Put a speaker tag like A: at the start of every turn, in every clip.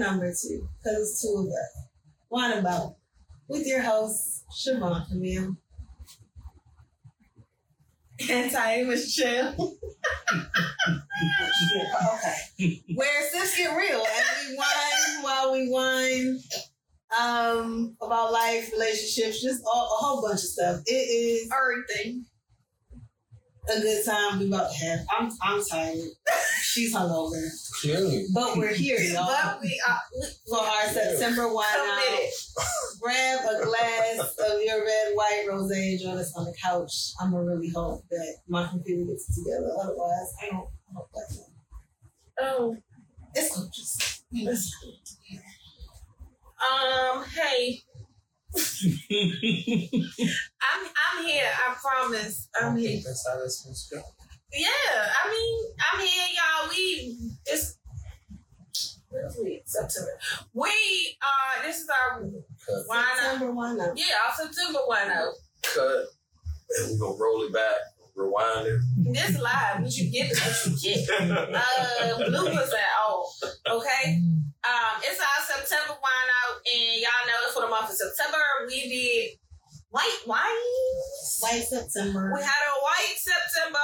A: number two, because it's two of us. Wine about with your host Siobhan Camille. And Ty Michelle. okay. Where sips get real and we wine while we wine. Um, about life, relationships, just all, a whole bunch of stuff. It is
B: Everything.
A: A good time we about to have. I'm I'm tired. She's hungover.
C: Clearly.
A: But we're here, y'all.
B: But we are
A: For our September wine out. Grab a glass of your red white rose and join us on the couch. I'm gonna really hope that my computer gets it together. Otherwise, I don't I hope that's
B: Oh.
A: it's gorgeous.
B: Um, hey. I'm I'm here, I promise. I'm here.
C: That's how that's supposed to go.
B: Yeah, I mean, I'm here, y'all. We it's where's we? September. We uh this is our
C: Cut.
B: wine out.
A: September wine out.
B: Yeah, our September wine.
C: Cut. And we're going to roll it back, rewind it.
B: This live, what you get is what you get. Uh bloopers at all. Okay? Um, it's our September wine out, and y'all know for the month of September we did white wine.
A: White September.
B: We had a white September.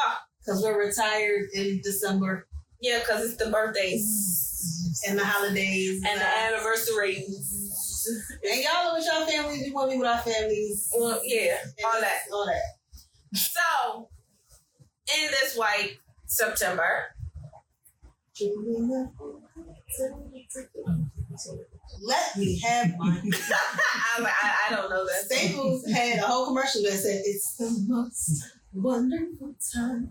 A: Because we're retired in December
B: Yeah, because it's the birthdays
A: and the holidays.
B: and the anniversaries.
A: And y'all know what y'all families you want to be with our families.
B: Well, yeah, all that.
A: All that.
B: So, in this white September,
A: Let me have mine.
B: I, I, I don't know that.
A: Staples had a whole commercial that said it's the most wonderful time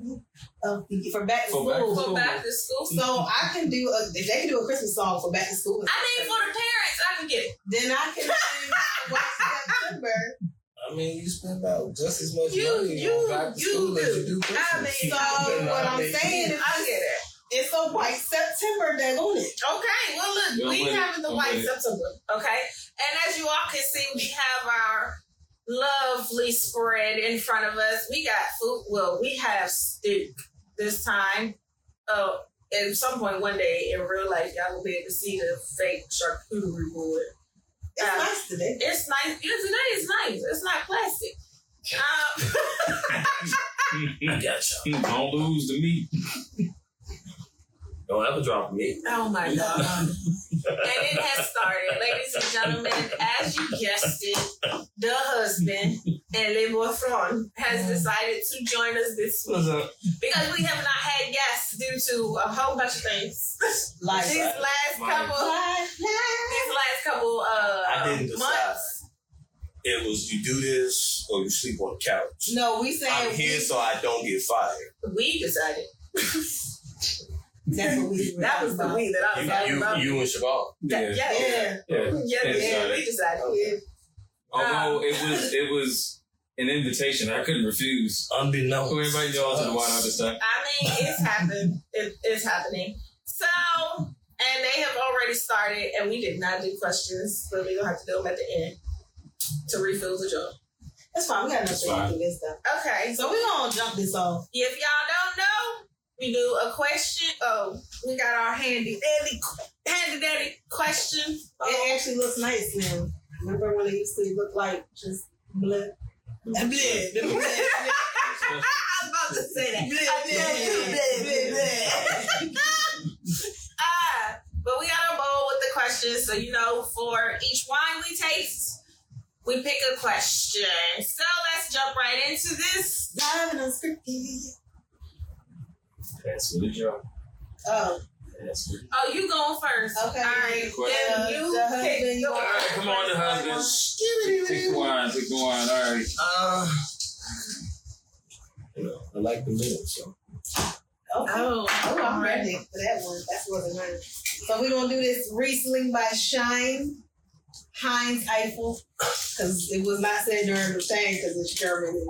A: of the for back to
C: For back to
A: school.
B: For back to school.
A: So I can do a if they can do a Christmas song for back to school.
B: I mean, for the parents, I can get it.
A: then I can sing White September.
C: I mean, you spend about just as much
B: You-
C: money
B: you-
C: on back to
B: you
C: school as
B: do.
C: you do Christmas.
B: I mean,
A: So what I'm saying is
B: I get it.
A: it's a White September day, on it.
B: Okay, well, look,
D: Yeah,
B: we
D: wait,
B: having the
D: I'm
B: white
D: with.
B: September. Okay, and as you all can see, we have our lovely spread in front of us. We got food. Well, we have steak this time. Oh, at some point one day in real life, y'all will be able to see the fake charcuterie board.
A: It's
B: Um,
A: nice today.
B: It's nice. Yeah, today is nice. It's not plastic. Um,
C: I got you.
D: Don't lose the meat.
C: Don't ever drop me.
B: oh my god! and it has started, ladies and gentlemen. As you guessed it, the husband and Le Boyfriend has decided to join us this week
D: What's up?
B: because we have not had guests due to a whole bunch of things.
A: Like
B: These last
D: Life.
B: couple, these last couple uh
C: I didn't decide.
B: months.
C: It was you do this or you sleep on the couch.
A: No, we said
C: I'm here
A: we,
C: so I don't get fired.
B: We decided
A: that's what we
B: that was the we that I was
C: You,
B: talking
C: you,
B: about.
C: you and Siobhan.
D: Yeah.
B: yeah, yeah,
A: Yeah.
D: Yeah.
B: yeah,
D: Yeah,
B: we decided.
A: Yeah.
D: Although it ah. was it was an invitation, I couldn't refuse.
C: Unbeknownst.
D: Who invited y'all to the wine out this time?
B: I mean, it's happened. It, it's happening. So, and they have already started, and we did not do questions, but we're gonna have to do them at the end to refill the jar.
A: That's fine. We got enough to do this stuff.
B: Okay, so
A: So we're gonna jump this off.
B: if y'all don't know, we do a question. Oh, we got our handy dandy, handy dandy question. Oh,
A: It actually looks nice now. Remember when it used to look like just bleh, bleh.
B: I was about to say that.
A: Bleh, bleh, bleh, bleh.
B: Ah, but we got a bowl with the questions, so you know, for each wine we taste, we pick a question. So let's jump right into this.
A: Live and unscripted.
D: That's what the jar.
A: Oh,
D: That's what
B: Oh, you going first?
A: Okay.
B: All right.
D: Question.
B: Then you
A: The husband,
B: pick
A: you
B: the
A: are-
D: All right, come on, the husband. Pick the wine, pick the wine. All right.
C: Uh, you know, I like the middle, so.
A: okay.
B: Oh,
A: Oh, I'm ready for that one. That's what I'm ready. So we're gonna do this Riesling by Shine Heinz Eifel because it was not said during the thing because it's German.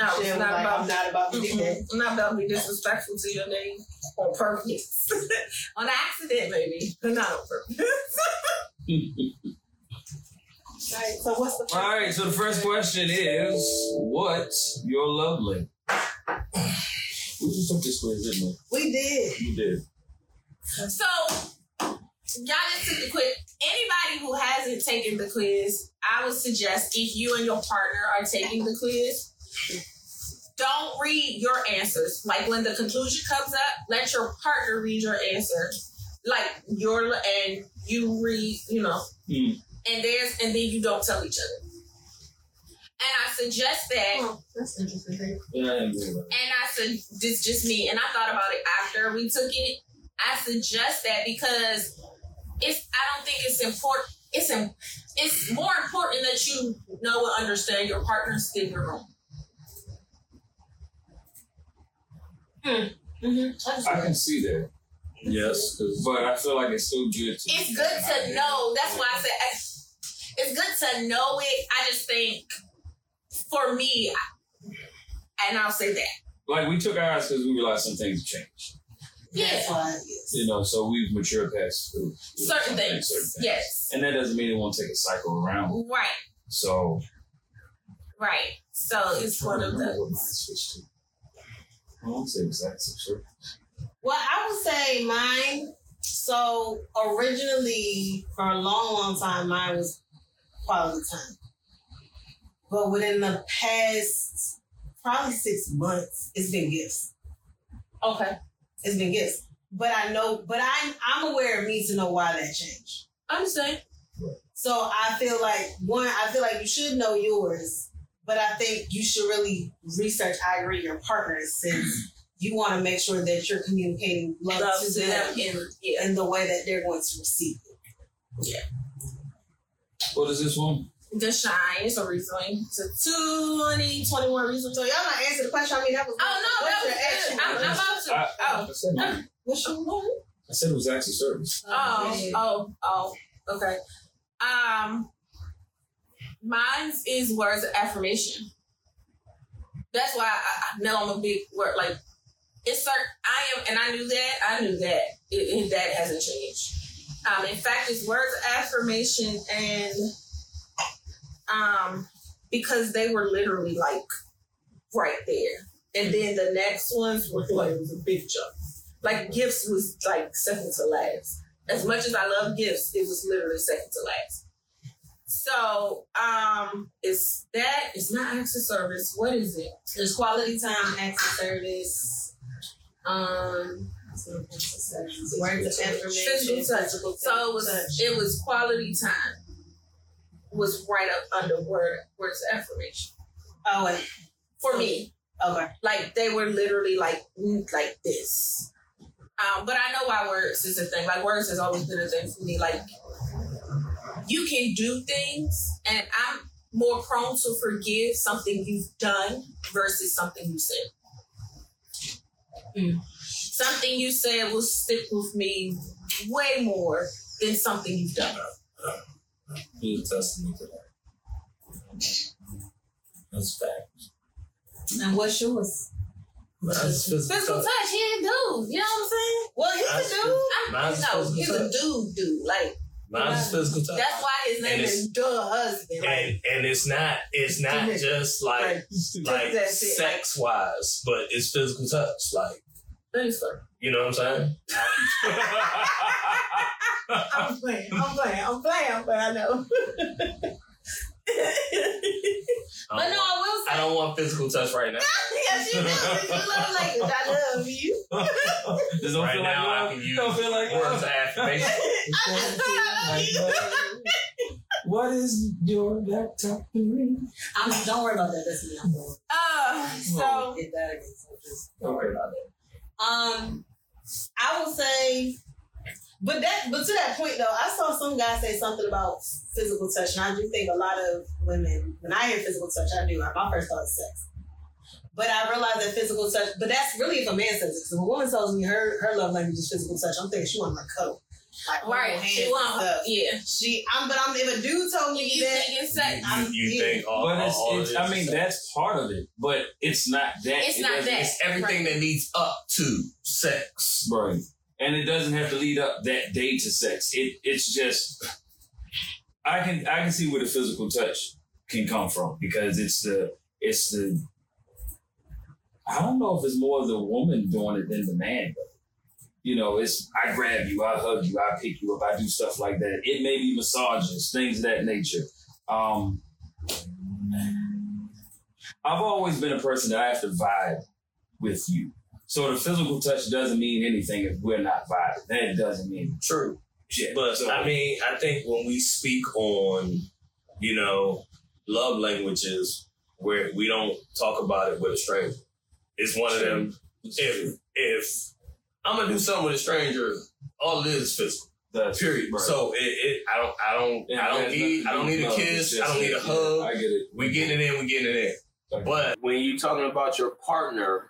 A: And
B: No, it's
A: was
B: not
A: like,
B: about
A: I'm not about to do that.
B: I'm not about to be disrespectful to your name on purpose. on accident, maybe, but not on purpose.
A: All right. So what's the
D: All right, so the first question is what's your love language? We just took this quiz, didn't we?
A: We did.
D: you did.
B: So, y'all just took the quiz. Anybody who hasn't taken the quiz, I would suggest if you and your partner are taking the quiz, don't read your answers. Like when the conclusion comes up, let your partner read your answer. Like your and you read, you know,
D: Hmm.
B: and there's and then you don't tell each other. And I suggest that
A: Oh, that's interesting.
D: Yeah, I didn't think
B: and I said, this just me. And I thought about it after we took it. I suggest that because it's, I don't think it's important. It's, it's more important that you know and understand your partner's in your room.
A: Mm-hmm.
D: I can see that. Yes, but I feel like it's still good to.
B: It's good to know. That's why I said I- it's good to know it. I just think for me, and I'll say that.
D: Like we took ours because we realized some things changed.
A: That's
B: Yeah.
A: yes.
D: You know, so we've matured past through- through
B: Certain things.
D: certain things.
B: Yes.
D: And that doesn't mean it won't take a cycle around.
B: Right.
D: So
B: Right. So it's one of
D: Remember what mine
B: those.
D: I won't say exact sure.
A: Well, I would say mine. So originally, for a long, long time, mine was quality time. But within the past probably six months, it's been gifts.
B: Okay.
A: It's been gifts. But I know, but I'm I'm aware of me to know why that changed.
B: I understand.
A: So I feel like one, I feel like you should know yours, but I think you should really research. I agree, your partners since you want to make sure that you're communicating love,
B: Love
A: to
B: to
A: them
B: them in yeah.
A: in the way that they're going to receive it. Yeah.
D: What is this one?
B: The shine is a Riesling. It's a 2021 Riesling.
A: So y'all not answer the question. I mean, that was.
B: Oh no, that
A: what's
B: was
A: your actual
B: good. I'm, I'm about to.
D: I,
B: Oh.
D: I said mine.
A: What's your name?
D: I said it was acts of service.
B: Oh, oh, oh, okay. Um, mine's is words of affirmation. That's why I, I know I'm a big word. Like, it's certain. I am, and I knew that. I knew that. It, it, that hasn't changed. Um, in fact, it's words of affirmation, and um, because they were literally like right there, and then the next ones were like it was a big jump. Like gifts was like second to last as much as I love gifts, it was literally second to last. So, um, it's that. It's not of service. What is it?
A: There's quality time, of service, um, words of affirmation,
B: Physical touch.
A: physical
B: So it was.
A: touch.
B: It was quality time. Was right up under word words of affirmation
A: Oh, wait.
B: for me.
A: Okay.
B: Like they were literally like like this. Um, but I know why words is a thing. Like words has always been a thing for me. Like you can do things, and I'm more prone to forgive something you've done versus something you said.
A: Mm.
B: Something you said will stick with me way more than something you've done.
C: He's a testament to that. That's fact.
A: And what's yours?
C: Mine's physical,
B: Physical
C: touch.
B: touch, he a dude. You know what I'm saying?
A: Well, he's
C: That's
A: a dude.
B: I'm, no,
C: physical
B: he's a dude, dude. Like
C: Mine's physical touch.
B: that's why his name is Da Husband. Like,
C: and and it's not it's not just like like sex wise, but it's physical touch. Like
B: Thanks, sir.
C: you know what I'm saying?
B: I'm playing. I'm playing. I'm playing, but I know.
C: I
B: but no,
C: want-
B: I will say.
C: I don't want physical touch right now.
B: yes, you do. It's your love language. I love you.
D: Just don't
C: right
D: feel
C: now,
D: like
C: I can use
D: Don't feel like
C: words
D: love.
C: of affirmation.
B: I love you.
D: What is your laptop doing?
A: I'm, don't worry about that. That's me. I'm going
B: Uh, so
A: to that. So just
D: Don't worry
A: about it. Um, I will say, but that, but to that point though, I saw some guy say something about physical touch, and I do think a lot of women, when I hear physical touch, I do. My first thought is sex. But I realize that physical touch, but that's really if a man says it. Because if a woman tells me her her love language is physical touch, I'm thinking she wants my cuddle, like
B: right, oh,
A: hands
B: she
A: and
B: want yeah.
A: She, I'm, but I'm if a dude told me
B: You
A: that,
B: thinking sex?
A: I'm-
C: You, you think all,
D: But it's,
C: all, all
D: it's
C: it
D: I mean,
C: is
D: that's part of it, but it's not that.
B: It's
D: It
B: not
D: doesn't-
B: that.
C: it's everything that leads up to sex.
D: Right. And it doesn't have to lead up that day to sex. It it's just I can I can see where the physical touch can come from because it's the it's the I don't know if it's more the woman doing it than the man. you know, it's I grab you, I hug you, I pick you up, I do stuff like that. It may be massages, things of that nature. Um, I've always been a person that I have to vibe with you. So the physical touch doesn't mean anything if we're not vibing. That doesn't mean
C: True.
D: shit.
C: But
D: So-
C: I mean, I think when we speak on, you know, love languages, where we don't talk about it with a stranger, it's one of them. If if I'm gonna do something with a stranger, all it is is physical.
D: That's
C: Period.
D: right.
C: So it, it, I don't, I don't,
D: Yeah,
C: I don't
D: there's
C: need, I don't
D: to
C: need a kiss.
D: It's
C: I don't need a
D: yeah,
C: hug.
D: I get it.
C: We getting it in, we getting it in. But when you're talking about your partner,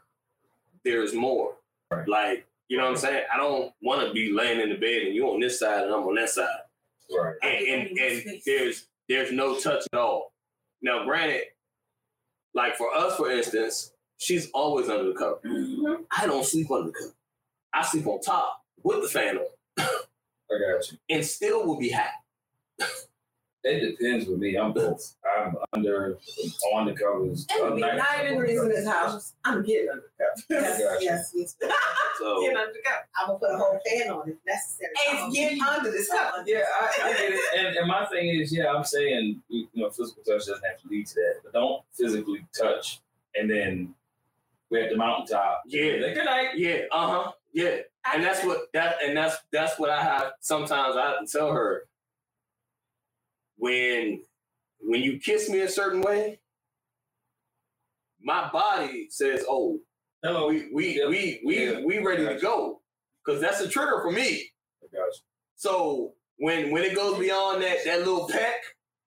C: there's more.
D: Right.
C: Like, you know what I'm saying? I don't want to be laying in the bed and you on this side and I'm on that side.
D: right.
C: And, and, and there's there's no touch at all. Now, granted, like for us, for instance, she's always under the cover.
B: Mm-hmm.
C: I don't sleep under the cover. I sleep on top with the fan on,
D: I got you.
C: and still will be hot.
D: It depends with me. I'm both. I'm under, on the covers.
B: And we
D: Other
B: not even
D: I'm
B: reason
D: under
B: this house. I'm getting under the cover.
D: I got you.
A: Yes, me too.
C: So
B: Getting under the cover.
A: I'm gonna put a whole fan on if necessary.
B: And getting under this cover.
D: Yeah, I, I get it. And, and my thing is, yeah, I'm saying, you know, physical touch doesn't have to lead to that, but don't physically touch and then we're at the mountaintop.
C: Yeah.
D: Like, good night.
C: yeah, uh huh, yeah. and that's what that and that's that's what I have sometimes I have to tell her when when you kiss me a certain way, my body says, "Oh,
D: Hello.
C: we we
D: Yep.
C: we we
D: Yeah.
C: we ready to go," because that's a trigger for me. So when when it goes beyond that that little peck,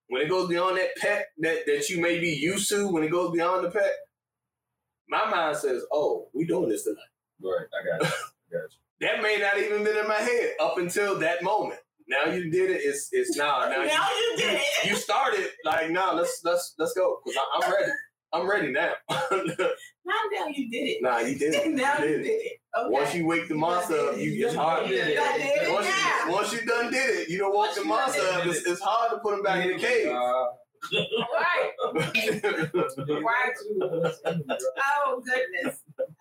C: when it goes beyond that peck that that you may be used to, when it goes beyond the peck, my mind says, "Oh, we doing this tonight."
D: Right. I got you. I got you.
C: that may not even been in my head up until that moment. Now you did it. It's it's now now,
B: Now you did it.
C: you, you started like now let's let's let's go because I'm ready. I'm ready now.
B: Now, now you did it.
C: nah, you did it.
B: Now
C: You
B: you
C: did
B: did
C: it.
B: it. Okay.
C: Once you wake the monster up, you it's hard.
B: You did it. It
C: Once
B: now.
C: you, once you done did it, you don't walk
B: Once
C: the
B: you
C: monster up. It's, it's hard to put him back in the cave.
D: Uh,
B: Right. Right. Oh goodness.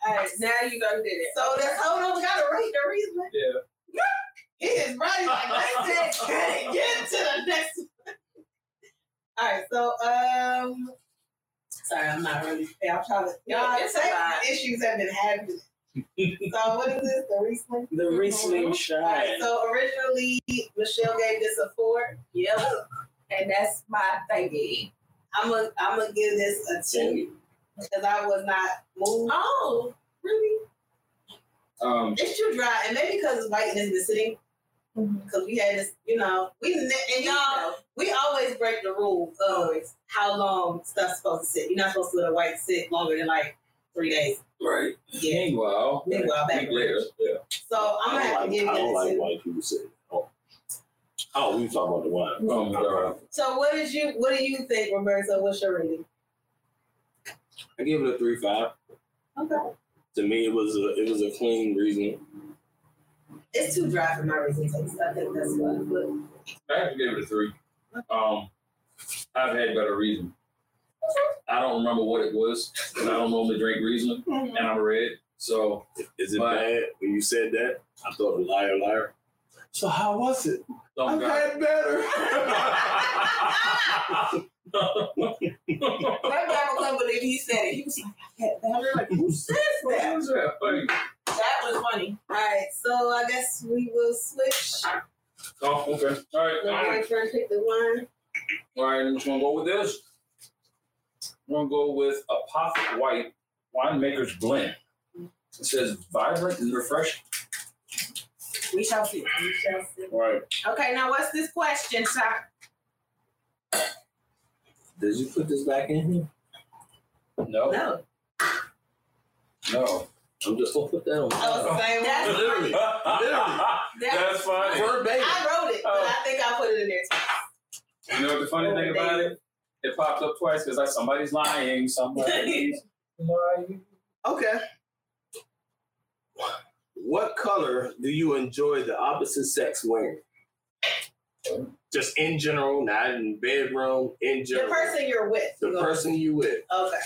B: All right, now you done did it.
A: So that's hold on, we gotta read the reason.
D: yeah.
A: He is right. Like let's just get get to the next one. All right, so um sorry, I'm not really I'm trying to
B: No,
A: y'all
B: it's a
A: technical issues have been happening. so what is this? The Riesling?
E: The Riesling
A: All right,
E: Shine.
A: so originally Michelle gave this a four.
B: Yep. And that's my thingy.
A: I'm gonna I'm gonna give this a two because I was not moved.
B: Oh, really?
D: Um,
A: It's too dry, and maybe because it's white and it's been sitting. Because we had this, you know, we ne- and y'all, we always break the rule of how long stuff's supposed to sit. You're not supposed to let a white sit longer than like three days.
D: right.
A: Yeah.
D: Meanwhile,
A: Meanwhile,
D: a
A: back
D: later, yeah.
A: So I'm gonna have to give
E: I don't
A: a
E: like
A: two.
E: white people say. Oh, oh we talking about the wine.
D: Um, uh,
A: So what did you what do you think, Roberto? What's your rating?
C: I give it a three five.
A: Okay.
C: To me, it was a it was a clean reason.
A: It's too dry for my raisin taste. I think that's what. But
D: I have to give it a three. Um, I've had better reason. I don't remember what it was, and I don't normally drink Riesling, and I'm red. So
C: Is it
D: But-
C: bad when you said that? I thought liar, liar. So how was it?
D: don't
C: I've
D: got
C: had better.
B: My grandma couldn't believe he said it. He was like, I had better. Like, who says that? That was funny.
A: all right, so I guess we will switch.
D: Oh, okay. All right.
A: My boyfriend pick the wine.
D: All right, I'm just gonna go with this. I'm gonna go with Apothic White Winemaker's Blend. It says vibrant and refreshing.
B: We shall see.
A: We shall see.
C: Right.
B: Okay, now what's this question, sir?
C: Did you put this back in here?
D: No,
A: No,
D: no.
C: I'm just gonna put that on.
A: I was the same
B: That's
A: one.
C: Literally.
D: That's funny.
C: Verbatim.
A: I wrote it, but
D: Oh.
A: I think I put it in there too.
D: You know what the funny thing about it? It popped up twice because like somebody's lying, somebody's lying.
C: Okay. What color do you enjoy the opposite sex wearing? Just in general, not in bedroom, in general.
A: The person you're with.
C: The
A: you go-
C: person you with.
A: Okay.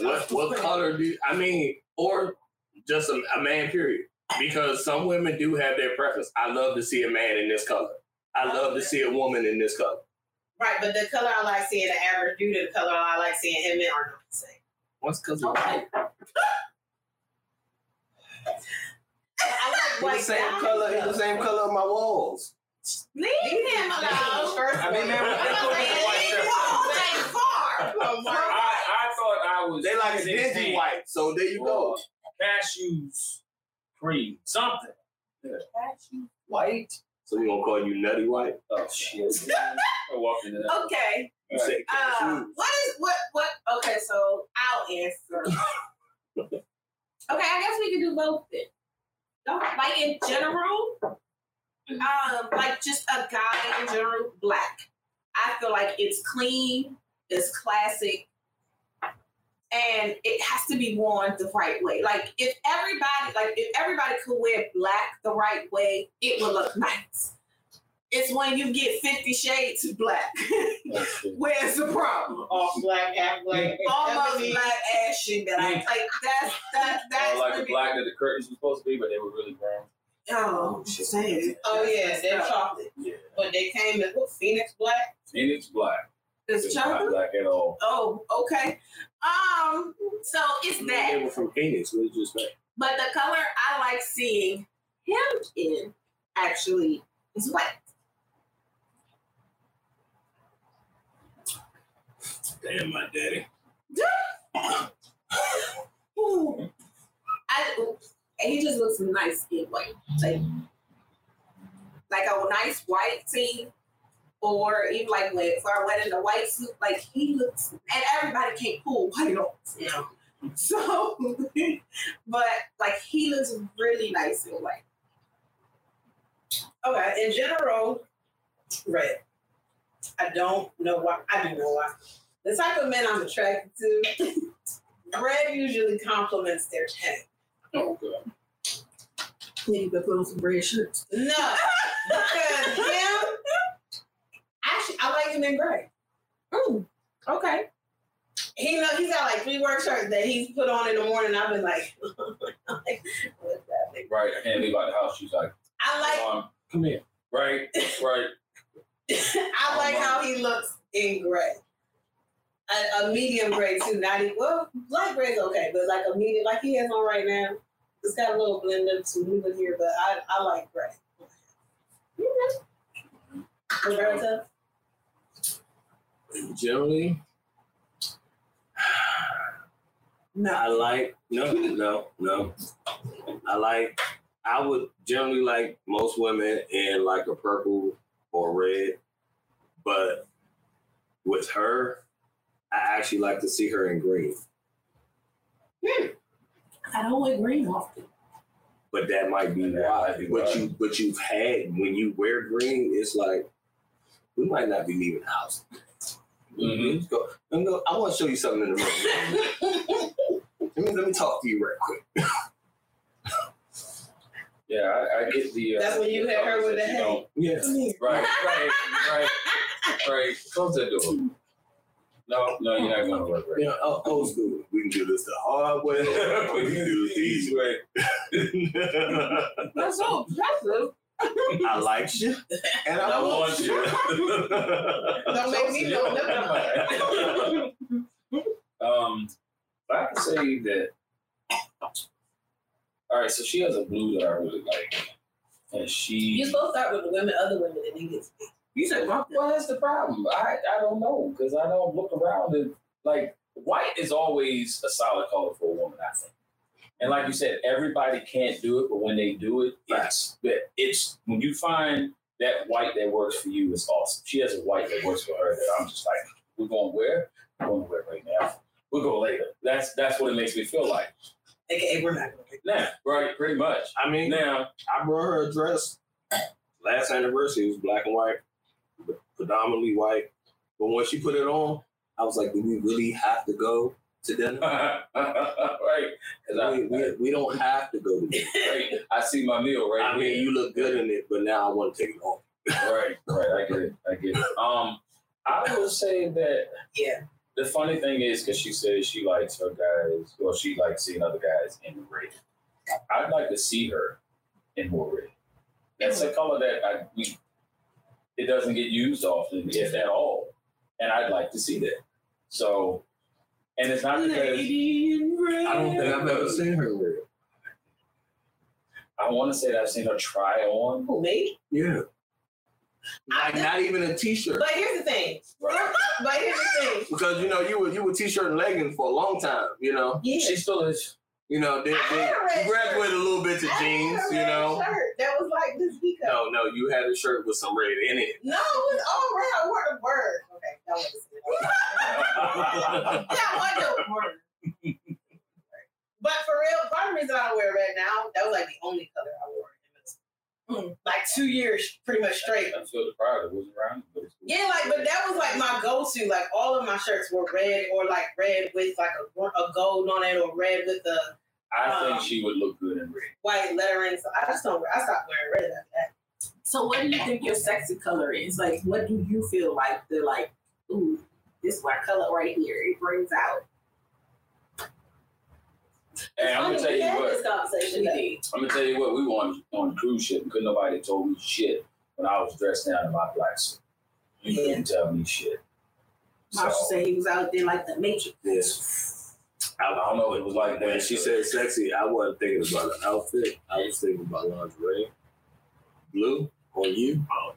C: What what color do you, I mean, or just a, a man period? because some women do have their preference. I love to see a man in this color. I love to see a woman in this color.
A: Right, but the color I like seeing the average dude and the color I like seeing him in are not the same.
C: What's because
B: Okay.
A: I like
C: the same
A: guys,
C: color? It's the same color of my walls.
B: Leave him alone.
A: First
D: I mean, man,
A: one.
D: let's go with white shirt.
B: Ain't far.
D: I, I thought I was.
C: They like a dingy white. So there you go.
D: Or Cashews, cream, something. White.
C: So we gonna call you Nutty White?
D: Oh shit. I walked into that.
B: Okay.
C: You said
B: Uh,
C: cashews.
B: what is what what? Okay, so I'll answer. okay, I guess we can do both then. Don't- Like in general, um, like just a guy in general, black. I feel like it's clean, it's classic, and it has to be worn the right way. Like if everybody, like if everybody could wear black the right way, it would look nice. It's when you get Fifty Shades of Black. Where's the problem?
A: All black, half black.
B: Almost
A: Ebony.
B: black ass shit that I like. That's that that's
D: Or like
B: the
D: the black that the curtains were supposed to be, but they were really brown.
B: Oh, shit.
A: Oh yeah, they're chocolate.
D: Yeah.
A: But they came in what Phoenix black?
D: Phoenix black.
B: It's
D: It's not
B: chocolate.
D: black at all.
B: Oh, okay. Um, so it's that.
C: They were from Phoenix. What did you say?
B: But the color I like seeing him in actually is white.
C: Damn, my daddy.
B: Ooh. I, and he just looks nice in white. Like, like a nice white tee, or even like when for our wedding, a white suit. Like he looks, and everybody can't pull white off. You know? So, but like he looks really nice in white.
A: Okay, in general, red. I don't know why. I don't know why. The type of men I'm attracted to, red usually complements their tag.
D: Oh, God.
B: Then you could put on some red shirts.
A: No, because him, actually, I in gray.
B: Ooh, okay.
A: He know he's got like three work shirts that he's put on in the morning. I've been like, like what's that?
D: Right, I can't leave out the house. She's like,
A: I like
D: um, come here. Right, right.
A: I like how he looks in gray. A, a medium gray too. Not even well, light gray's okay, but like a medium, like he has on right now. It's got a little blend of some blue in here, but I, I like gray. Roberta?
C: Generally, no. I like no, no, no. I like. I would generally like most women in like a purple or red, but with her, I actually like to see her in green. Hmm.
B: I don't wear green often.
C: But that might be why.
D: that'd
C: But you, but you've had when you wear green, it's like we might not be leaving the house.
D: Mhm.
C: Let's go. Me go. I want to show you something in the room. let me let me talk to you right quick.
D: Yeah, I, I get the. Uh,
A: That's when you hit her with the
D: you
A: hey.
D: know,
C: Yeah.
D: Right, right, right, right. Close that door. No, no, you're not gonna work right.
C: Yeah, o- old school. We can do this the hard way. we can do this the easy way.
B: That's so impressive.
C: I like you, and I,
D: I
C: want
D: want
C: you.
A: Don't make me know nothing.
D: Um, but I can say that. All right, so she has a blue that I really like, and she.
A: You're supposed to start with the women, other women, and then get.
B: You said what?
D: Well, that's the problem. I I don't know because I don't look around and like white is always a solid color for a woman. I think, and like you said, everybody can't do it, but when they do it, it's it's when you find that white that works for you is awesome. She has a white that works for her that I'm just like, we're going where? We're going where right now? We'll go later. That's that's what it makes me feel like.
A: AKA, we're not going to
D: Now, right, pretty much.
C: I mean,
D: Now,
C: I brought her a dress. Last anniversary it was black and white, predominantly white. But when she put it on, I was like, "Do we really have to go to dinner?
D: right, because I,
C: we, we, we don't have to go to dinner."
D: right, I see my meal right
C: I mean,
D: here.
C: you look good in it, but now I want to take it off.
D: right, right. I get it. I get it. Um, I will say that
A: Yeah.
D: the funny thing is because she says she likes her guys, or she likes seeing other guys in the red. I'd like to see her in more red. That's a color that I we it doesn't get used often, if at all. And I'd like to see that. So and it's not because
C: I don't think I've ever seen her wear it.
D: I want to say that I've seen her try on.
A: Who me?
C: Yeah. Like
A: I-
C: not even a t-shirt.
A: But here's the thing.
D: Right.
A: But here's the thing.
C: Because you know, you were you were t-shirt and leggings for a long time, you know.
A: Yeah.
D: She still is.
C: You know, then,
A: I
C: then
A: had a red
C: you graduated a little bit to
A: I had
C: jeans,
A: a
C: you
A: red
C: know.
A: Shirt that was like this because
C: No, no, you had a shirt with some red in it.
A: no, it was all red. I wore the word. Okay, that was that was the. But for real, part of the reason I don't wear red now, that was like the only color I wore. in middle school. Like two years, pretty much straight.
D: I feel the pride that wasn't around. But it's.
A: Yeah, like, but that was like my go-to. Like, all of my shirts were red or like red with like a, a gold on it or red with the
D: I think
A: Um,
D: she would look good in red.
A: white lettering. So I just don't. wear I stopped wearing red after that.
B: So what do you think your sexy color is? Like what do you feel like the like, ooh, this is my color right here. It brings out.
D: And I'm gonna tell you what.
B: We
A: today.
D: I'm gonna tell you what. We were on on a cruise ship, and couldn't nobody told me shit when I was dressed down in my black suit. You couldn't tell me shit. So,
B: Marsha said he was out there like the Matrix.
C: Yes.
D: I don't know. It was like
C: When she said sexy, I wasn't thinking about an outfit. I was thinking about lingerie. Blue on you. Oh.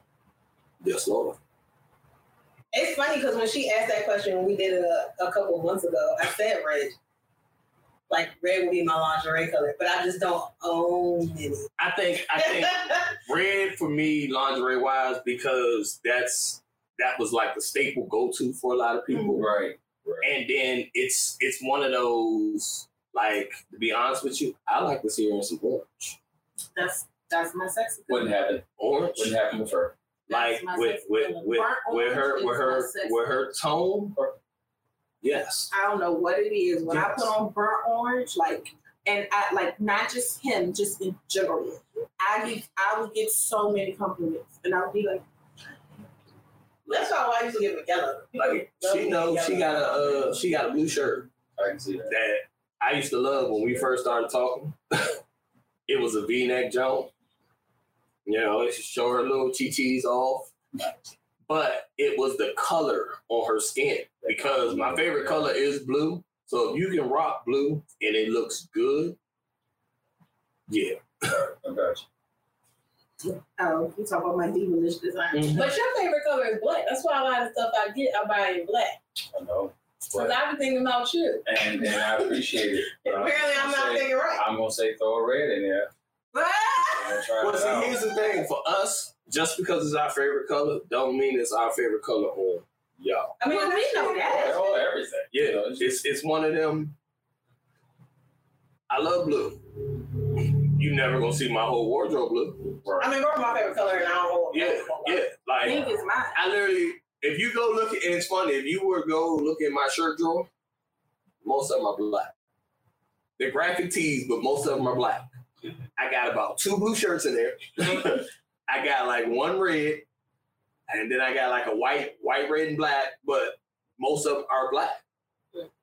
C: Yes, Lord.
A: It's funny because when she asked that question, we did it a, a couple of months ago, I said red. Like red would be my lingerie color, but I just don't own any.
C: I think I think red for me lingerie wise because that's that was like the staple go to for a lot of people. Mm-hmm.
D: right. Right.
C: And then it's it's one of those like to be honest with you, I like to see her in some orange.
B: That's that's my sexy color.
D: Wouldn't happen.
C: Orange,
D: Wouldn't happen with her.
C: Like
B: That's my
C: with with with with her with her with her tone. Yes.
B: I don't know what it is. When I put on burnt orange, like, and I like not just him, just in general, I get I would get so many compliments, and I would be like,
A: That's why I used to give it yellow.
C: Like she knows she got a uh, she got a blue shirt
D: I can see that.
C: that I used to love when we first started talking. it was a V-neck jump. You know, it show her little chi-chis off. But it was the color on her skin because my favorite color is blue. So if you can rock blue and it looks good, yeah.
D: I got you.
B: "Oh, you talk about my devilish design."
C: Mhm.
A: But your favorite color is black. That's why a lot of stuff I get, I buy in black.
D: I know.
A: Because I've been thinking about you.
D: and, and I appreciate it.
A: Apparently, I'm
D: gonna
A: not
D: say-
A: thinking right.
D: I'm gonna say throw a red in there. I'm gonna try
C: Well,
D: it
C: see,
D: out.
C: here's the thing for us, just because it's our favorite color, don't mean it's our favorite color on y'all.
A: I mean,
B: Well, we know that.
D: Oh, everything.
C: Yeah,
D: You know, it's
C: it's it's one of them. I love blue. You never gonna see my whole wardrobe blue.
A: I mean, we're my favorite color, and I don't know.
C: Yeah, yeah. Like
B: Pink is mine.
C: I literally, if you go look at, and it's funny, if you were to go look at my shirt drawer, most of them are black. They're graphic tees, but most of them are black. I got about two blue shirts in there. I got like one red, and then I got like a white, white, red, and black. But most of them are black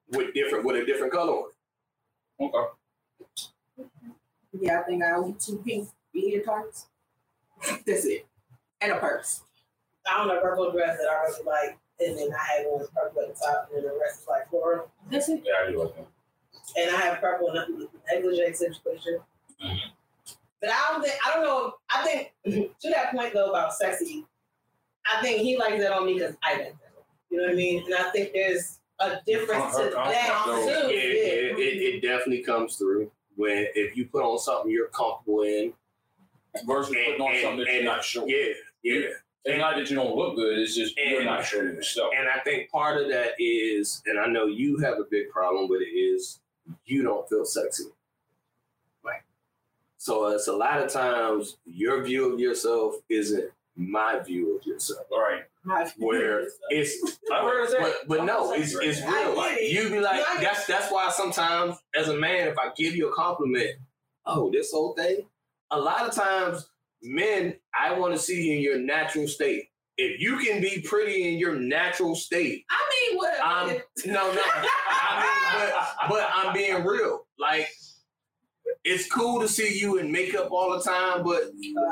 C: with different with a different color on it.
D: okay.
B: Yeah, I think I own two pink beaded cards. That's it, and a purse.
A: I own a purple dress that I really like, and then I had one with purple at the top, and then the rest is like floral.
B: That's it.
D: Yeah, I do like that.
A: And I have purple negligee situation. But I don't think I don't know. I think to that point though about sexy, I think he likes that on me because I like that. You know what I mean? And I think there's a difference to
D: Her
A: that
D: shows.
A: too.
C: Yeah, it, it, it definitely comes through when if you put on something you're comfortable in.
D: Versus putting on
C: And-
D: something that
C: and-
D: you're not sure.
C: Yeah, yeah.
D: It's not that you don't look good. It's just you're not sure of yourself.
C: And I think part of that is, and I know you have a big problem with it, is you don't feel sexy.
A: Right.
C: So it's a lot of times your view of yourself isn't my view of yourself.
D: All right.
C: Where it's
D: I heard that.
C: but but no, it's it's real.
A: get
C: Like
A: it.
C: you be like
A: Yeah, I get
C: that's that's why sometimes as a man, if I give you a compliment, oh, this whole thing. A lot of times, men, I want to see you in your natural state. If you can be pretty in your natural state,
B: I mean, what?
C: I'm no no. I mean, but but I'm being real. Like it's cool to see you in makeup all the time, but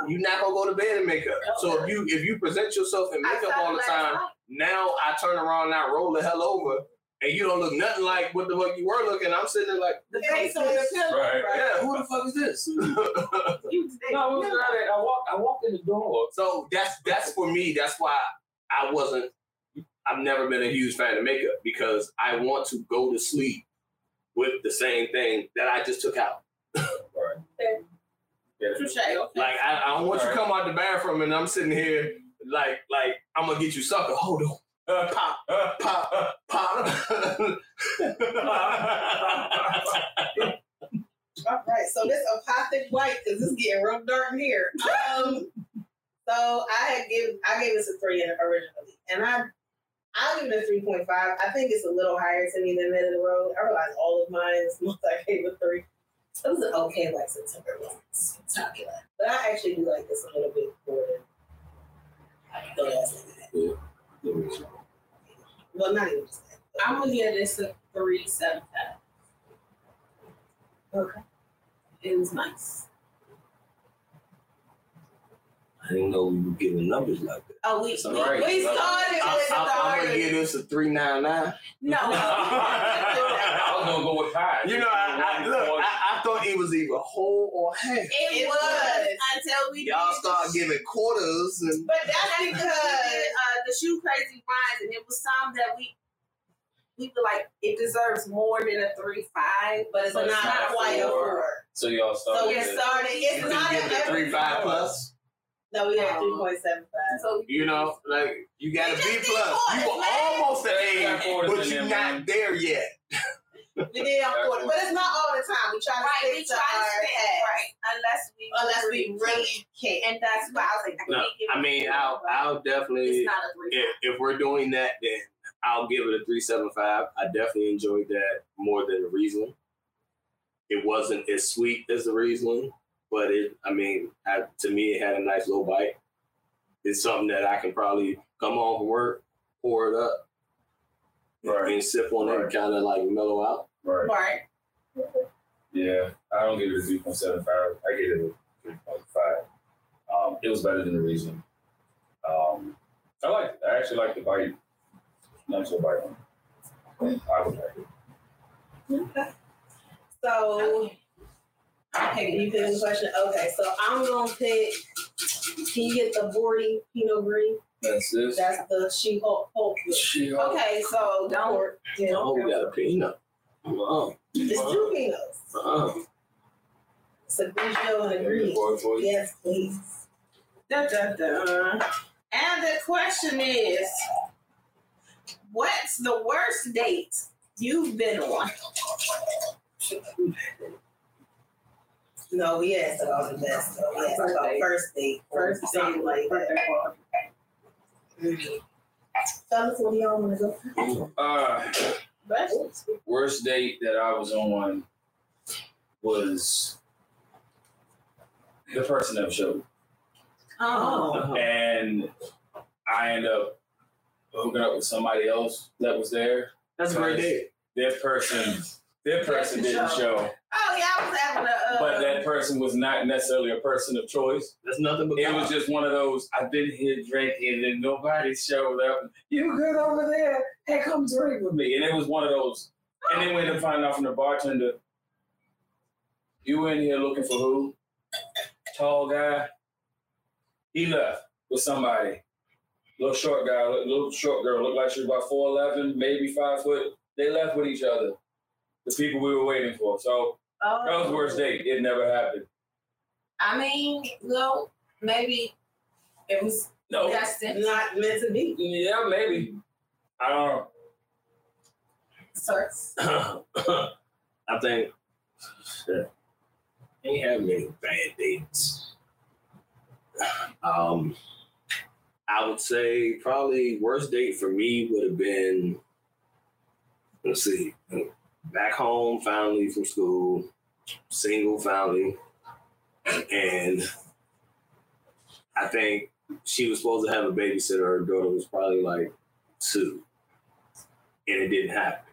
C: you're not gonna go to bed in makeup. So if you if you present yourself in
B: I
C: makeup all the time, now I turn around and I roll the hell over, and you don't look nothing like what the fuck you were looking. I'm sitting there like,
B: The face on the pillow.
D: Right.
C: yeah, who the fuck is this?
B: You
D: No, it was right. I walk. I walk in the door.
C: so that's that's for me. That's why I wasn't. I've never been a huge fan of makeup because I want to go to sleep with the same thing that I just took out.
D: Yeah.
B: Touche, okay.
C: Like I, I don't want you to come out the bathroom and I'm sitting here like like I'm gonna get you sucker. Hold on. Uh, pop, pop, pop.
A: All right, so this apothic white because it's getting real dark in here. Um, so I had given I gave this a three originally, and I I give it a three point five. I think it's a little higher to me than mid of the road. I realize all of mine is most I gave a three. It was an okay like September one spectacular, but I actually do like this a little bit more than the last nigga. Well, not even just that.
B: I'm gonna give this a three seven five.
A: Okay.
B: It was nice.
C: I didn't know we were giving numbers like that.
B: Oh, we
C: So,
B: we,
D: right.
B: we started
C: I,
B: with the
C: am gonna
B: hard-
C: give this a three nine nine.
B: No.
D: I was gonna go with five.
C: You know, I, I look, I, I thought it was either whole or half.
B: It,
A: It
B: was,
A: was.
B: until we
C: Y'all start giving quarters and
A: But
B: that's
A: that's
B: because we
A: because
B: did, uh, the shoe crazy wines, and it was some that we we feel like it deserves more than a three five, but it's
A: but
B: not,
A: not quite a four.
D: So y'all
A: So
D: started.
A: we
D: with-
A: started. It's
C: you
A: not
C: can give a three five plus.
A: No, we had three point seven five.
B: So
C: You know, like you got a
B: We
C: B plus. You were
B: man.
C: almost an A, but you're not there yet.
A: We did on quarter, but it's not all the time. We try to
B: right, we
A: stick
B: try
A: to
B: to
A: our
B: stay
A: half,
B: right unless we
A: unless we really can't.
B: and that's why I was like, I
C: No,
B: can't give it
C: I
B: it
C: mean,
B: a
C: I'll
B: four,
C: I'll definitely
B: it's not a three.
C: if, if we're doing that, then I'll give it a three seven five. I definitely enjoyed that more than the Riesling. It wasn't as sweet as the Riesling, but it. I mean, I, to me, it had a nice little bite. It's something that I can probably come home from work, pour it up,
D: Right.
C: and sip on it, and kind of like mellow out.
D: Right.
B: Right.
D: Yeah. I don't give it a three point seven five. I give it a three point five. Um, it was better than the reason. Um, I like. I actually like the bite. Not so bite on. it. I would like it.
A: Okay. So, okay, you pick the question. Okay, so I'm gonna pick. Can you get the Bordy Pinot Gris?
D: That's this.
A: That's the She Hulk. Hulk.
B: Okay, so don't
A: Yeah.
C: Oh, we got a peanut. Uh-uh.
A: It's two Pinots.
C: Uh-uh.
A: It's a Grigio and a Gris.
C: Boy, boy.
A: Yes, please.
F: Da, da, da. And the question is, what's the worst date you've been on?
A: No, we asked about the best. though. We asked about first date. First date like that. Mhm. Fellas, what do y'all want to go?
D: Uh,
F: Best?
D: worst date that I was on was the person that showed.
F: Oh.
D: And I end up hooking up with somebody else that was there.
C: That's a great day.
D: Their person, their person didn't show,
F: Oh, yeah, I was having a. Uh,
D: but that person was not necessarily a person of choice.
C: That's nothing but
D: It was just one of those. I've been here drinking and nobody showed up. You good over there? Hey, come drink with me. And it was one of those. And then we ended up finding out from the bartender. You in here looking for who? Tall guy. He left with somebody. Little short guy, little short girl, looked like she was about four eleven, maybe five foot. They left with each other. The people we were waiting for. So
B: oh,
D: that was the worst date. It never happened.
B: I mean, well, maybe it was
D: No.
B: destined.
A: Not meant to be.
D: Yeah, maybe. I don't know.
B: So,
C: I think shit, ain't have many bad dates. Um, I would say probably worst date for me would have been. Let's see, back home, finally from school, single family, and I think she was supposed to have a babysitter. Her daughter was probably like two, and it didn't happen.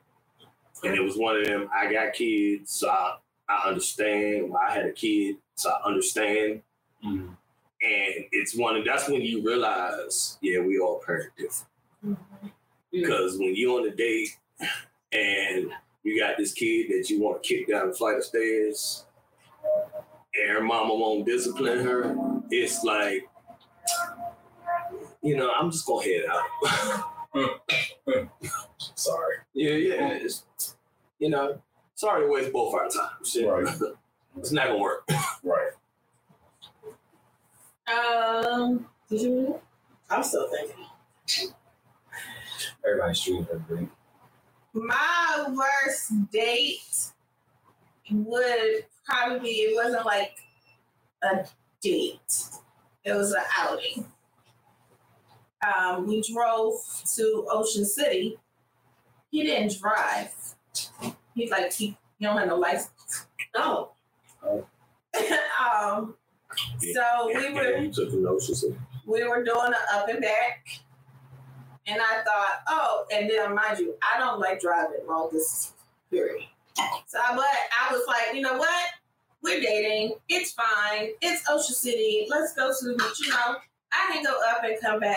C: And it was one of them. I got kids, so I,
G: I understand. I had a kid, so I understand.
D: Mhm.
G: And it's one of that's when you realize, yeah, we all parent different. Because when you on a date and you got this kid that you want to kick down the flight of stairs, and her mama won't discipline her, it's like, you know, I'm just gonna head out.
D: Sorry.
G: yeah, yeah. It's, you know, sorry to waste both our time. Shit.
D: Right.
G: it's not gonna work.
D: Right.
B: Um, did you?
A: I'm still thinking.
D: Everybody's shooting her drink.
B: My worst date would probably be it wasn't like a date. It was an outing. Um, we drove to Ocean City. He didn't drive. He's like he, he don't have no license.
A: Oh,
B: um, so we were
G: you took the notions of
B: we were doing an up and back. And I thought, oh, and then mind you, I don't like driving long distance, period. So, but I was like, you know what? We're dating. It's fine. It's Ocean City. Let's go to the beach. You know, I can go up and come back.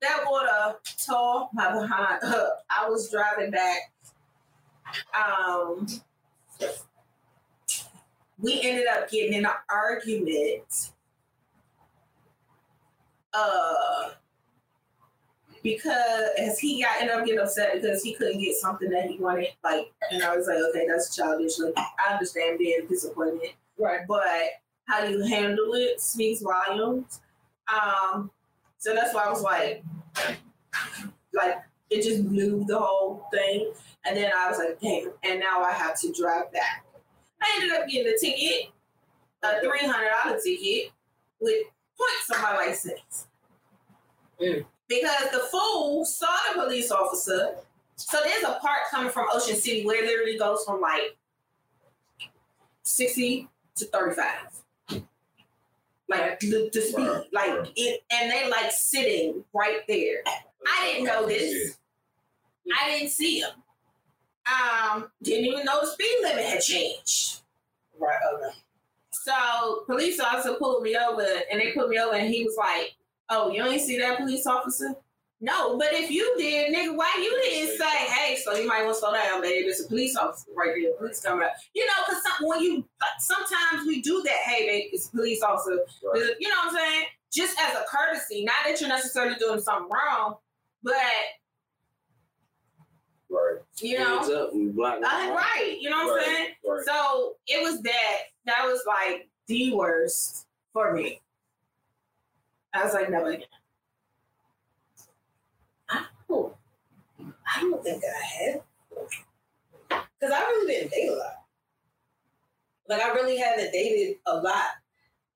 B: That water tore my behind up. I was driving back. Um, we ended up getting in an argument uh because as he got ended up getting upset because he couldn't get something that he wanted, like and I was like, okay, that's childish. Like I understand being disappointed,
A: right.
B: but how do you handle it speaks volumes. Um, so that's why I was like, like it just blew the whole thing. And then I was like, damn, and now I have to drive back. I ended up getting a ticket, a three hundred dollar ticket with points on my license.
A: Mm.
B: Because the fool saw the police officer. So there's a part coming from Ocean City where it literally goes from like 60 to 35. Like the, the speed.
D: Right,
B: Like it and they like sitting right there. I didn't know this. I didn't see him. Um, didn't even know the speed limit had changed.
A: Right. Okay.
B: So police officer pulled me over and they put me over and he was like, Oh, you ain't see that police officer? No, but if you did, nigga, why you didn't say, hey, so you might want to slow down, babe. It's a police officer right there. Police coming up. You know, because some, when you, sometimes we do that, hey, babe, it's a police officer.
D: Right.
B: You know what I'm saying? Just as a courtesy, not that you're necessarily doing something wrong, but,
D: Right.
B: you know,
C: up,
B: uh, right. You know what I'm saying?
D: Right.
B: So it was that. That was like the worst for me. I was like, never again.
A: I don't, I don't think I have. Because I really didn't date a lot. Like, I really haven't dated a lot.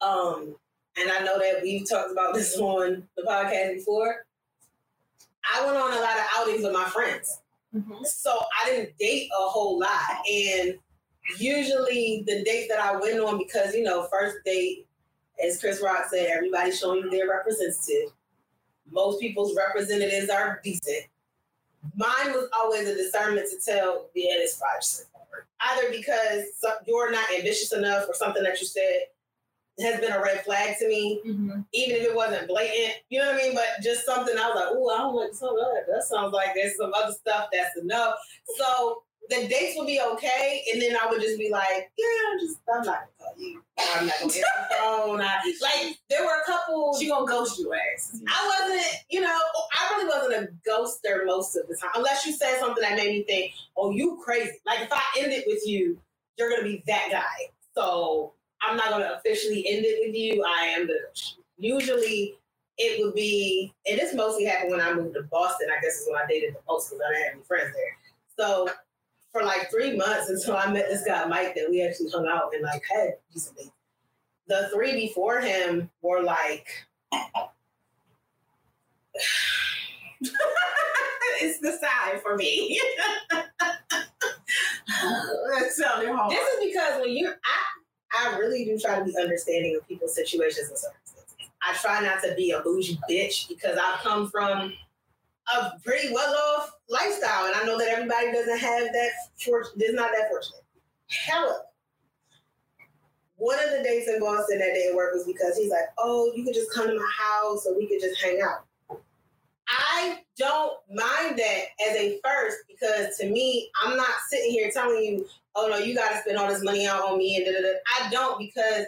A: Um, and I know that we've talked about this on the podcast before. I went on a lot of outings with my friends. So I didn't date a whole lot. And usually the dates that I went on, because, you know, first date, as Chris Rock said, everybody's showing you their representative. Most people's representatives are decent. Mine was always a discernment to tell, yeah, this probably shouldn't. Either because you're not ambitious enough or something that you said has been a red flag to me,
B: Mm-hmm.
A: even if it wasn't blatant, you know what I mean? But just something I was like, oh, I don't like some of that. That sounds like there's some other stuff that's enough. So the dates would be okay, and then I would just be like, yeah, I'm just, I'm not gonna call you. I'm not gonna get on the phone. I, like there were a couple.
B: She gonna ghost you ass.
A: I wasn't, you know, I really wasn't a ghoster most of the time, unless you said something that made me think, oh, you crazy. Like if I end it with you, you're gonna be that guy. So I'm not gonna officially end it with you. I am the. Usually it would be, and this mostly happened when I moved to Boston. I guess is when I dated the most because I didn't have any friends there. So for like three months until I met this guy Mike that we actually hung out and like had dates. The three before him were like
B: it's the sign for me.
A: This is because when you, I, I really do try to be understanding of people's situations and circumstances. I try not to be a bougie bitch because I've come from a pretty well off lifestyle, and I know that everybody doesn't have that. For, is not that fortunate. However, one of the dates in Boston that didn't work was because he's like, "Oh, you could just come to my house, or we could just hang out." I don't mind that as a first because to me, I'm not sitting here telling you, "Oh no, you got to spend all this money out on me," and da da da. I don't because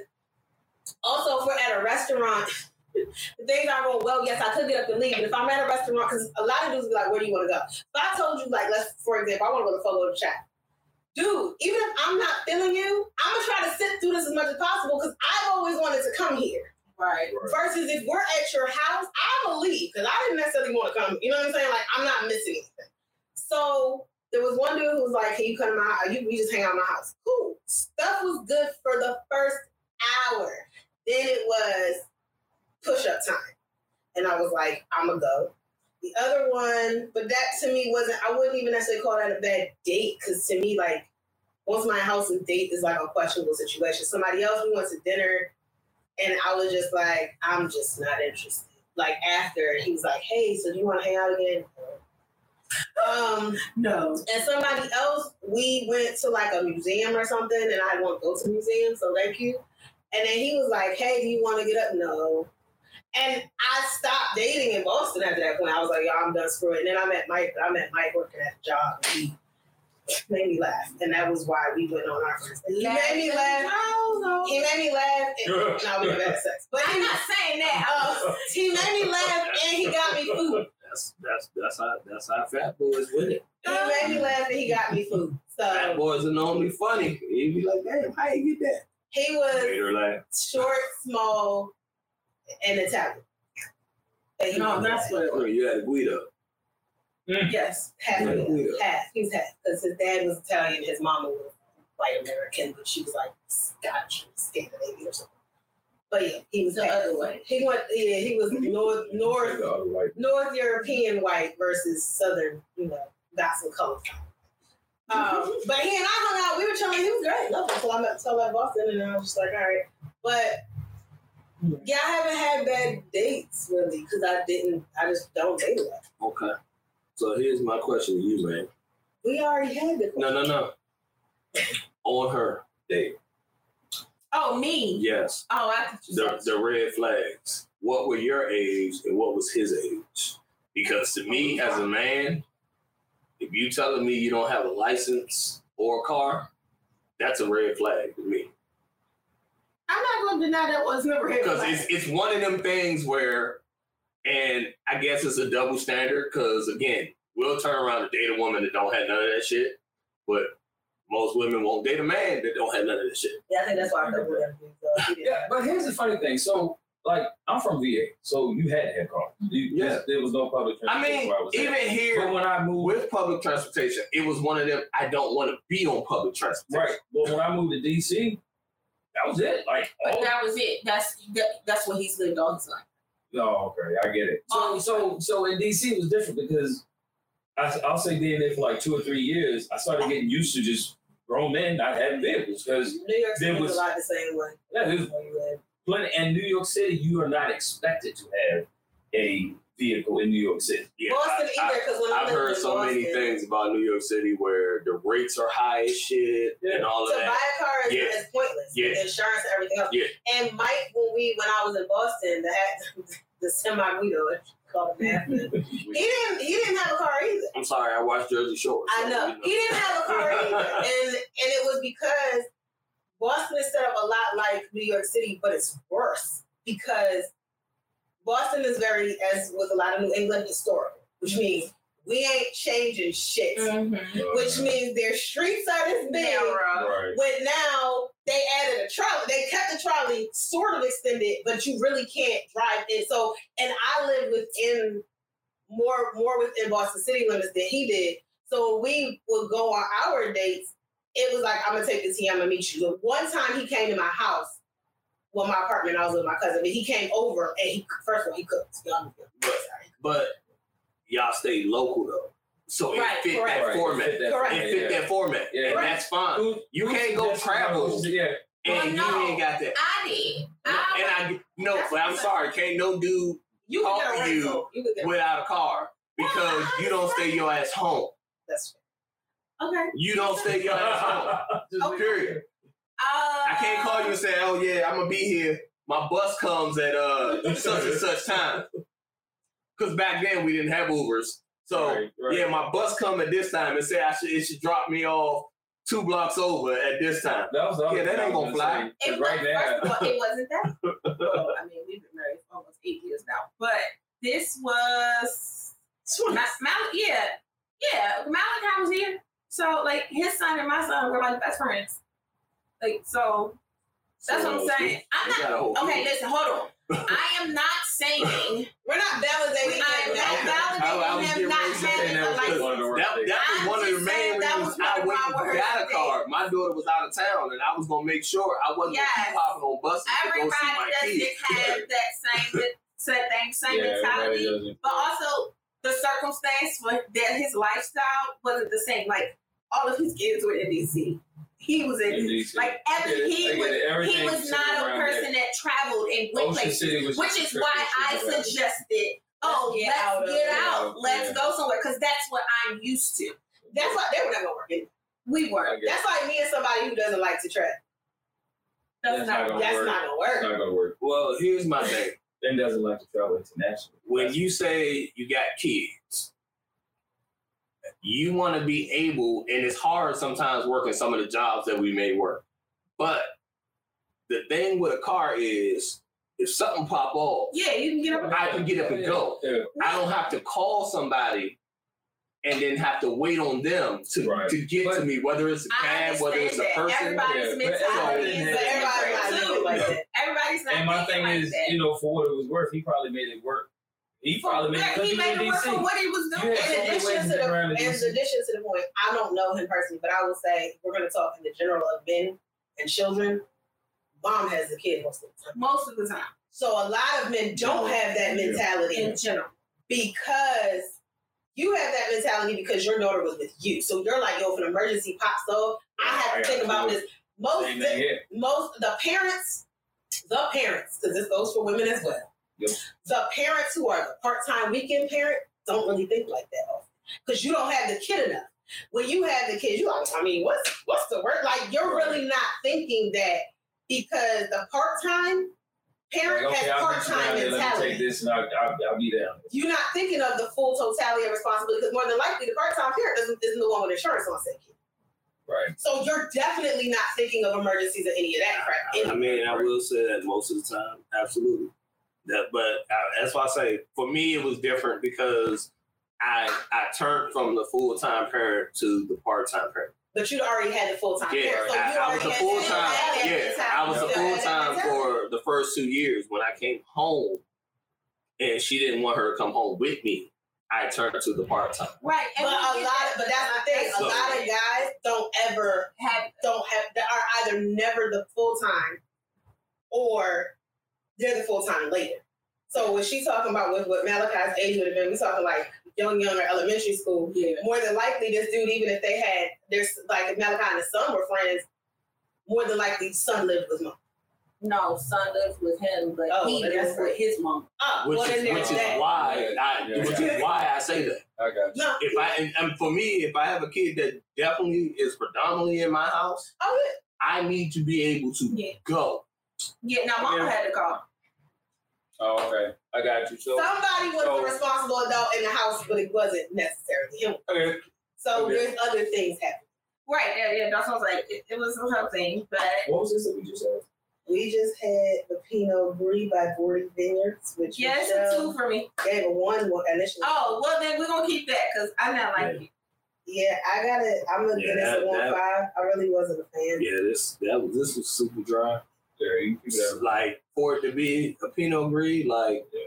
A: also if we're at a restaurant. The things are going well. Yes, I could get up and leave, but if I'm at a restaurant, because a lot of dudes be like, "Where do you want to go?" If I told you, like, let's, for example, I want to go to Fogo de Chão dude, even if I'm not feeling you, I'm gonna try to sit through this as much as possible because I've always wanted to come here.
B: Right.
A: Versus if we're at your house, I'm gonna leave because I didn't necessarily want to come. You know what I'm saying? Like I'm not missing anything. So there was one dude who was like, "Can you come to my? You we just hang out in my house? Cool. Stuff was good for the first hour. Then it was push up time, and I was like, "I'm gonna go." The other one, but that to me wasn't. I wouldn't even necessarily call that a bad date because to me, like once my house and date is like a questionable situation. Somebody else we went to dinner, and I was just like, I'm just not interested. Like after he was like, Hey, so do you want to hang out again? Um,
B: No.
A: and somebody else, we went to like a museum or something, and I won't go to museums, so thank you. And then he was like, Hey, do you want to get up? No. And I stopped dating in Boston after that point. I was like, Yo, I'm done screwing. And then I met Mike. I met Mike working at the job. And he made me laugh, and that was why we went on our first date. He made me laugh.
B: No, no.
A: He made me laugh. And, no, we never had sex, but
B: I'm not saying that.
A: uh, he made me laugh, and he got me food.
C: That's that's that's how that's how fat boys win it.
A: He made me laugh, and he got me food.
C: Fat boys are normally funny. He'd be like, damn, how you get that?
A: he was
G: Made her laugh.
A: short, small, and Italian. And he
B: No,
A: was
B: that's
A: Italian.
B: what it
C: Oh, you had a Guido.
A: Yes, half
C: Yeah.
A: Italian. half. He's half because his dad was Italian, his mama was white American, but she was like Scotch, Scandinavian or something. But yeah, he was
B: The
A: half.
B: other way.
A: He went. Yeah, he was north, north, North European white versus Southern. You know, got some color. Um, but he and I hung out. We were chilling. He was great. Lovely. Until I met until I left Boston, and I was just like, all right. But yeah, I haven't had bad dates really because I didn't. I just don't date a lot.
C: Okay. So here's my question to you, man.
A: We already had the.
C: No, no, no. On her date.
B: Oh, me.
C: Yes.
B: Oh, I
C: The the red flags. What were your age and what was his age? Because to me, as a man, if you telling me you don't have a license or a car, that's a red flag to me.
B: I'm not going to deny that was never hit.
C: Because it's it's one of them things where, and I guess it's a double standard. Because again, we'll turn around and date a woman that don't have none of that shit, but most women won't date a man that don't have none of that shit.
A: Yeah, I think that's why I thought we were gonna
D: Yeah, but here's the funny thing. So, like, I'm from VA, so you had to have car. You,
C: Yeah.
D: There was no public
C: I
D: transportation
C: mean,
D: where I was at.
C: even
D: But
C: here
D: when I moved,
C: with public transportation, it was one of them. I don't want to be on public transportation.
D: right, but when I moved to DC, that was it. Like,
B: But
D: all,
B: that was it. That's that, that's what he's lived all his life.
D: oh, okay, I get it. So,
B: Oh.
D: so, so in DC it was different because I, I'll say being there for like two or three years, I started getting used to just grown men not having vehicles because
A: New York City was
D: was-
A: a lot the same way.
D: yeah, there's
A: where you live.
D: plenty. And New York City, you are not expected to have a vehicle in New York City.
C: Yeah,
A: Boston
C: I,
A: either, because when I
C: have heard
A: in
C: so many things about New York City where the rates are high as shit and all of
A: To
C: of
A: buy a car is,
C: Yeah.
A: is pointless.
C: Yeah.
A: The insurance and everything else.
C: Yeah.
A: And Mike, when we when I was in Boston, the had the semi Guido called him after. he didn't he didn't have a car either.
C: I'm sorry, I watched Jersey Shore. so,
A: I know.
C: you
A: He didn't have a car either. And and it was because Boston is set up a lot like New York City, but it's worse because Boston is very, as with a lot of New England, historical, which mm-hmm. means we ain't changing shit. Mm-hmm. Which means their streets are this big.
B: Narrow.
D: Right.
A: But now they added a trolley. They kept the trolley sort of extended, but you really can't drive in. So, and I live within more more within Boston city limits than he did. So we would go on our dates. It was like I'm gonna take this here. I'm gonna meet you. The one time he came to my house, well, my apartment, I was with my cousin, but he came over and he first of all he cooked. Y'all-
C: But- But y'all stayed local though. So it
A: Right,
C: fit
A: correct.
C: that format.
D: Fit that-
A: Correct.
C: It fit that format.
D: Yeah.
C: And
A: Correct.
C: that's fine.
D: Who-
C: You can't go
D: suggested-
C: travel
D: Yeah.
C: and
B: Well, no.
C: you ain't got that.
B: I did. I,
C: And I no,
A: That's
C: but I'm
A: what I'm
C: sorry, can't no dude
A: You could get
C: Talk to you.
A: You could get a
C: without a car because you don't stay your ass home.
A: That's
B: okay.
C: You don't stay your ass home. Just
A: Okay.
C: period.
B: Uh,
C: I can't call you and say, "Oh yeah, I'm gonna be here." My bus comes at uh such and such time. Cause back then we didn't have Ubers, so
D: Right, right.
C: yeah, my bus come at this time and say I should it should drop me off two blocks over at this time.
D: That was the
C: Yeah, that ain't gonna fly.
D: say, 'cause
B: It was,
D: right now,
B: first of all, it wasn't that. Well, I mean, we've been married for almost eight years now, but this was Ma- Mal- yeah, yeah. Malachi was here, so like his son and my son were like best friends. Like so, that's what I'm saying. I'm
C: They got a
B: not
C: whole
B: okay. Listen, hold on. I am not saying
A: We're not validating
B: I'm
A: that
B: not
A: now.
C: I- I was
B: validating him not
C: ready
B: having
C: that
B: a
C: was
B: license.
D: one of the
C: That, that was one of the main reasons I went and got a
B: things.
C: car. My daughter was out of town, and I was gonna make sure I wasn't gonna keep popping on buses to go see
B: everybody
C: my
B: doesn't
C: kids.
B: have that same same thing, same
D: yeah,
B: mentality. But also the circumstance for that his lifestyle wasn't the same. Like all of his kids were in DC. He was in
D: In DC.
B: like every
D: get it,
B: he was he was not a
D: around
B: person that traveled and went
D: Ocean
B: places.
D: City was
B: Which is why I
D: she was at.
B: suggested, oh,
A: Let's get
B: let's
A: out of
B: get
A: it.
B: out, let's
D: Yeah.
B: go somewhere, because that's what I'm used to.
A: That's why they were not gonna work. anyway.
B: We
D: I
B: were.
A: That's like me and somebody who doesn't like to travel.
B: That's
D: That's
B: not.
D: not gonna
A: That's
D: work.
A: not gonna
D: It's
A: work.
D: not gonna work.
C: Well, here's my thing.
D: Ben doesn't like to travel internationally.
C: when you say you got kids, you want to be able, and it's hard sometimes working some of the jobs that we may work. But the thing with a car is, if something pop off,
B: Yeah, you can get up.
C: I can get up and go.
D: Yeah.
C: I don't have to call somebody and then have to wait on them to,
D: Right.
C: to get to me, whether it's a cab, whether it's a person.
B: Everybody's
D: Yeah, but
B: mentality
D: everybody
B: is
A: But
D: has
A: everybody not like that.
B: Everybody's not
D: And my thing
B: like
D: is,
B: that.
D: you know, for what it was worth, he probably made it work. He probably made it
B: Yeah, he
D: he
B: made
D: in
B: it work for what he was doing.
D: Yeah,
A: In
D: so many ways
A: addition
D: to
A: to
D: get around
A: the, in addition to the point, I don't know him personally, but I will say we're gonna talk in the general of men and children. Mom has the kid most of the time.
B: Most of the time,
A: So a lot of men don't have that
D: Yeah.
A: mentality
B: in general.
A: because you have that mentality because your daughter was with you. So you're like, yo, if an emergency pops up, I have to think about this. Most
D: Same thing here.
A: most the parents, the parents, because this goes for women as well.
D: Yep.
A: The parents who are the part-time weekend parent don't really think like that often. Because you don't have the kid enough. When you have the kids, you like, I mean, what's what's the word? Like you're really not thinking that because the part-time parent
D: Like, okay,
A: has part-time
D: there. Let me
A: mentality
D: take this and I'll, I'll, I'll be down.
A: you're not thinking of the full totality of responsibility because more than likely the part-time parent doesn't, isn't the one with insurance on said kid.
D: Right.
A: So you're definitely not thinking of emergencies or any of that crap.
C: I mean, I will say that most of the time, absolutely. That, but uh, that's why I say for me it was different because I I turned from the full time parent to the part time parent.
A: But you already had the full-time
C: Yeah,
A: parent. So
C: I, I was
A: already
C: a full time. Yeah, I was a full time for the first two years. When I came home, and she didn't want her to come home with me, I turned to the part time.
B: Right.
A: But a lot, of, but that's the thing. A lot of guys don't ever
B: have
A: don't have that are either never the full time or they're the full time later. So when she's talking about what, what Malachi's age would have been, we're talking like young, young or elementary school.
B: Yeah.
A: More than likely, this dude, even if they had there's like if Malachi and his son were friends, more than likely, son lived with mom.
B: No, son lived with him, but
A: Oh,
B: he
A: that's
B: lived with his mom.
A: Ah,
C: Which
A: well,
C: is
A: then
C: which is
A: that.
C: why I
D: Yeah.
C: which is why I say that.
D: I got you.
A: No,
C: If I and, and for me, if I have a kid that definitely is predominantly in my house,
A: oh,
C: I need to be able to
B: Yeah.
C: go.
B: Yeah, now mama
D: Yeah.
B: had to call.
D: Oh, okay. I got you. So,
A: somebody was
D: so-
A: the responsible adult in the house, but it wasn't necessarily him.
D: okay.
A: So
D: Okay.
A: there's other things happening.
B: Right, yeah, yeah. That's what I was like. It, it was a whole thing, but
D: What was this that we just said?
A: We just had the Pinot Gris by Gordy Vineyards, which
B: yeah, it's a two um, for me.
A: gave a one one initially.
B: Oh, well then we're gonna keep that because I'm not like it.
A: Yeah, I got it. I'm gonna
C: Yeah,
A: give this a one
C: that-
A: five. I really wasn't a fan.
C: Yeah, this that was this was super dry.
D: There, you keep that.
C: Like for it to be a Pinot Gris, like
D: Yeah.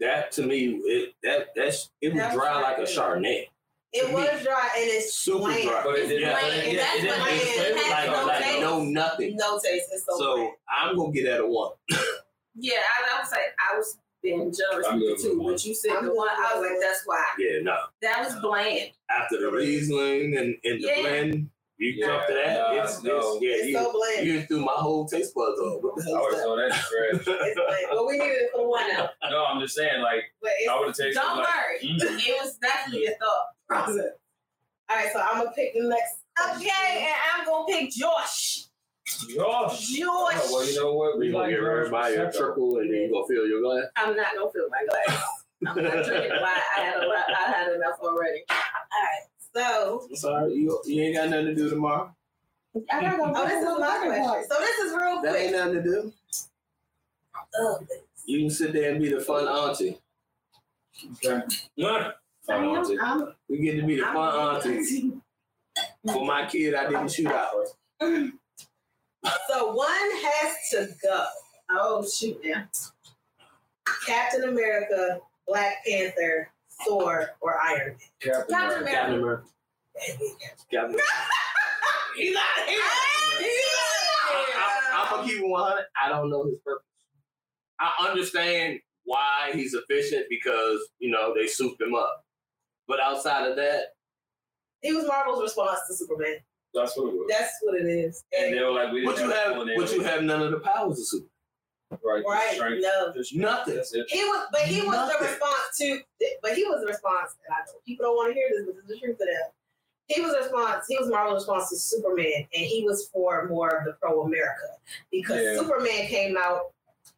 C: that to me, it that that's it was
A: That was
C: dry like a
A: dry.
C: Chardonnay.
A: It was dry and it's
C: Super
A: bland.
C: dry.
D: But it
A: It's
D: didn't-
C: Yeah.
B: Bland, and
D: yeah,
B: that's
D: it
B: what
D: it
B: it
D: didn't-
C: Like
B: no
C: like
B: taste.
C: no nothing.
A: No taste. It's so,
C: So
A: bland.
C: I'm gonna get at a one.
B: Yeah, I, I was like, I was being generous
D: I'm
B: with you
D: good
B: too. But you said
A: I'm
B: the one, I was like, that's why.
C: Yeah, no.
B: That was bland.
C: After the Riesling and, and the
B: Yeah.
C: blend, you
D: Yeah,
C: jump to that.
D: nah,
C: it's,
D: no.
C: it's yeah,
A: It's
C: you,
A: so bland.
C: you threw my whole taste buds off. What the
D: I
C: hell
D: would
C: is
D: have
C: that?
D: thrown trash.
A: It's bland. But we needed it for one now.
D: No, I'm just saying, like, I would have tasted
B: Don't
D: like.
B: worry.
D: Mm.
B: It was definitely a thought process.
A: all right. So I'm gonna pick the next.
B: Okay, and I'm gonna pick Josh.
G: Josh.
B: George.
D: Oh, well, you know what?
C: We gonna
D: like
C: give
D: Josh
C: everybody a trickle and then you gonna fill your glass.
B: I'm not gonna fill my glass. I'm not drinking wine. I had a lot. I had enough already.
A: So,
C: Sorry, you, you ain't got nothing to do tomorrow.
B: I gotta go.
A: oh, this is my question. So this is real
C: That ain't nothing to do.
A: Ugh.
C: You can sit there and be the fun auntie.
D: Okay.
G: Nah.
D: Fun auntie.
B: I'm,
C: We get to be the
B: I'm,
C: fun auntie. For my kid, I didn't shoot out.
A: So one has to go.
B: Oh shoot! Now
A: Captain America, Black Panther, Thor, or Iron Man.
D: Captain
B: Captain
D: America.
C: Captain America. Captain
A: He's out of here.
C: I, am gonna keep it 100. I don't know his purpose. I understand why he's efficient because you know they souped him up, but outside of that,
A: He was Marvel's response to Superman.
D: That's what it was.
A: That's what it is.
D: And
A: And,
D: they were like, we
C: but
D: didn't
C: you have
D: full
C: but you have none of the powers of Superman.
D: Right. the
A: right?
D: strength,
A: No.
D: the.
C: Nothing.
A: He was, but he was the response to, but he was the response. And I know people don't want to hear this, but it's the truth of that. He was a response. He was Marvel's response to Superman, and he was for more of the pro America because
D: Yeah.
A: Superman came out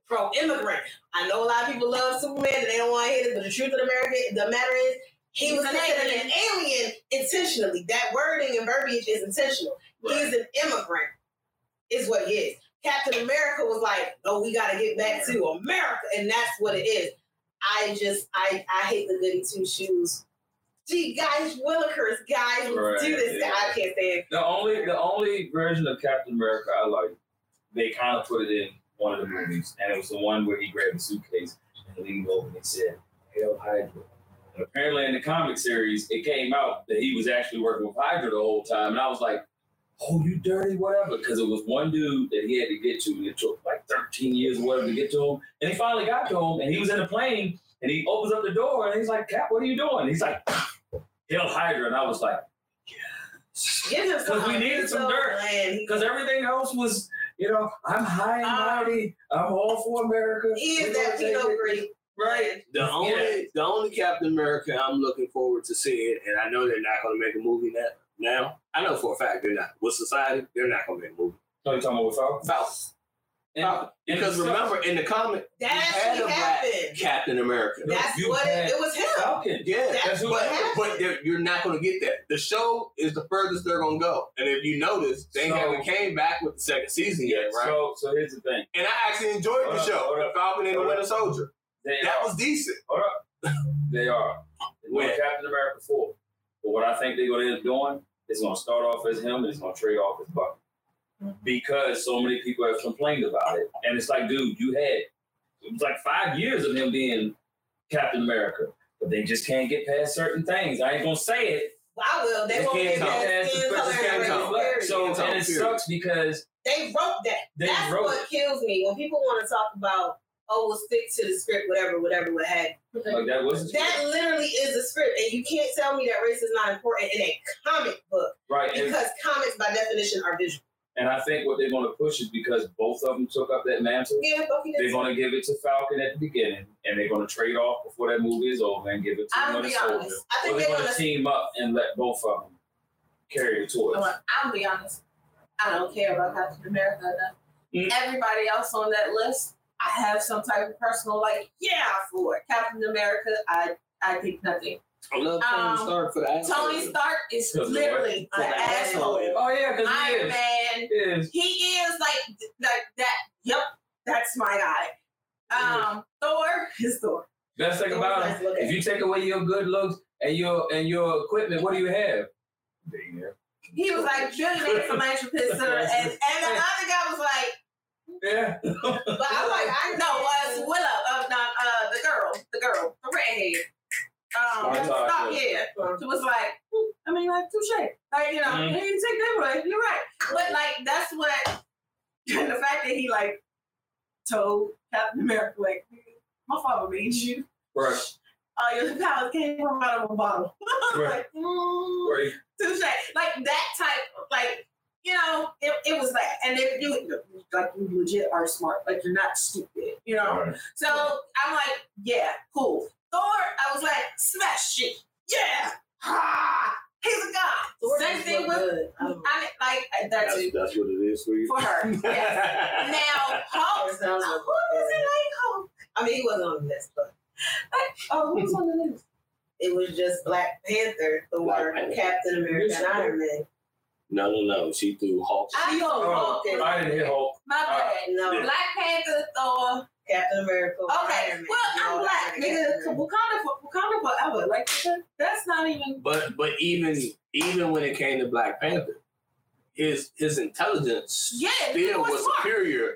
A: pro immigrant. I know a lot of people love Superman and they don't want to hear this, but the truth of the America, the matter is, he was
B: an
A: considered an alien intentionally. That wording and verbiage is intentional. He is an immigrant, is what he is. Captain America was like, oh, we got to get back to America," and that's what it is. I just, I, I hate the goody two shoes. Gee, guys, Willikers, guys,
D: Right,
A: do this.
D: yeah.
A: I can't stand.
D: The only the only version of Captain America I like, they kind of put it in one of the movies, and it was the one where he grabbed a suitcase and leaned over and said, "Hail Hydra." And apparently, in the comic series, it came out that he was actually working with Hydra the whole time, and I was like, "Oh, you dirty whatever," because it was one dude that he had to get to, and it took like 13 years or whatever to get to him, and he finally got to him, and he was in a plane, and he opens up the door, and he's like, "Cap, what are you doing?" He's like, "Hail Hydra," and I was like.
A: Give him some.
D: 'Cause we needed some
A: so
D: dirt. Because everything else was, you know, I'm high and uh, mighty. I'm all for America.
A: He is that
D: gonna take
A: Pinot
D: it."
A: Gris.
D: Right.
C: The only the only Captain America I'm looking forward to seeing, and I know they're not going to make a movie now. Now I know for a fact they're not. With society, they're not going to make a movie.
D: So you talking about Falcon?
C: Falcon.
D: And,
C: Because
D: and
C: remember, in the comic,
A: That
C: you had
A: actually
C: a black
A: happened.
C: Captain America.
A: That's
D: you
A: what it,
D: had
A: it was him.
D: Falcon.
C: Yeah,
A: That's
D: That's who
A: what
D: it
A: happened.
C: but they're- you're not going to get that. The show is the furthest they're going to go. And if you notice, they
D: So-
C: haven't came back with the second season yet, right?
D: So, so here's the thing.
C: and I actually enjoyed
D: Hold
C: the
D: up,
C: show,
D: hold
C: The. Falcon and the Winter Soldier.
D: They
C: That
D: are.
C: was decent.
D: Hold up. They are.
C: When?
D: Captain America 4. But what I think they're going to end up doing is going to start off as him and it's going to trade off as Bucky. Mm-hmm. Because so many people have complained about it. And it's like, dude, you had, it was like five years of him being Captain America. But they just can't get past certain things. I ain't going to say it.
A: I will. They
C: They
A: won't get
C: talk.
A: that skin
D: But
A: color
D: they
A: and
C: can't
A: race,
C: talk.
A: period.
D: So, and it sucks because
A: They wrote that.
D: They
A: That's
D: wrote
A: what kills me when people want to talk about, oh, we'll stick to the script, whatever, whatever, what have you.
D: like that
A: That literally is a script, and you can't tell me that race is not important in a comic book
D: right. And,
A: because comics, by definition, are visual.
D: and I think what they're going to push is because both of them took up that mantle.
A: Yeah, Bucky
D: They're going to give it to Falcon at the beginning, and they're going to trade off before that movie is over and give it to
B: be
D: Soldier.
A: I
D: Or
A: think
D: they're
A: they're
D: going
A: gonna.
D: team up and let both of them carry the torch.
B: I'm gonna be honest. I don't care about Captain America enough.
D: Mm.
B: Everybody else on that list, I have some type of personal like, yeah, for it. Captain America, I I think nothing.
C: I love Tony
B: Um,
C: Stark for that.
B: Tony Stark is
D: Because of the
B: literally an asshole.
C: asshole.
D: Oh yeah, because he
B: Iron
D: is.
B: Man,
D: He is.
B: he is like like that. Yep, that's my guy. Um, Thor is Thor.
D: Best thing about
A: Nice
D: him, if you take away your good looks and your and your equipment, what do you have? Billionaire.
B: He was like billionaire philanthropist, sir, and and the other guy was like,
D: Yeah.
A: But I'm like, I
B: no, was Willow, uh, not uh, the girl, the girl, the redhead. Um, stop,
D: Talk,
B: yeah. She was like, I mean, like, touche. Like, you know,
D: Mhm.
B: he didn't take that away. You're right. But, like, that's what, the fact that he, like, told Captain America, like, my father made you.
D: Right.
B: Uh, your powers came from out of a bottle.
D: Right.
B: like, mm,
D: Right.
B: touche. Like, that type, of, like, you know, it, it was that. And if you, like, you legit are smart. Like, you're not stupid, you know?
D: Right.
B: So I'm like, yeah, cool. Thor, I was like, smash shit. Yeah. Ha! He's a god.
A: Thor
B: Same thing with
A: good. I.
B: I mean, like That
C: That's, that's what it is for you.
B: For her. Yes. Now, Hulk.
A: Oh,
B: who
A: like-
B: was it like Hulk?
A: I mean, he wasn't on the list, but
B: Oh, who was on the list?
A: it was just Black Panther, Thor,
C: Black
A: Captain America, and Iron Man.
C: No, no, no. She threw Hulk.
A: She on
D: Oh,
A: Hulk and
D: I didn't hear Hulk.
B: My bad.
A: no
C: Yeah.
B: Black Panther, Thor.
A: Captain America.
B: Okay,
A: Iron
B: well,
A: You
B: I'm black,
A: Captain
B: nigga.
A: America.
B: Wakanda, for, Wakanda forever. Like that's not even.
C: But but even even when it came to Black Panther, his his intelligence
B: Yeah,
C: still
B: was
C: was superior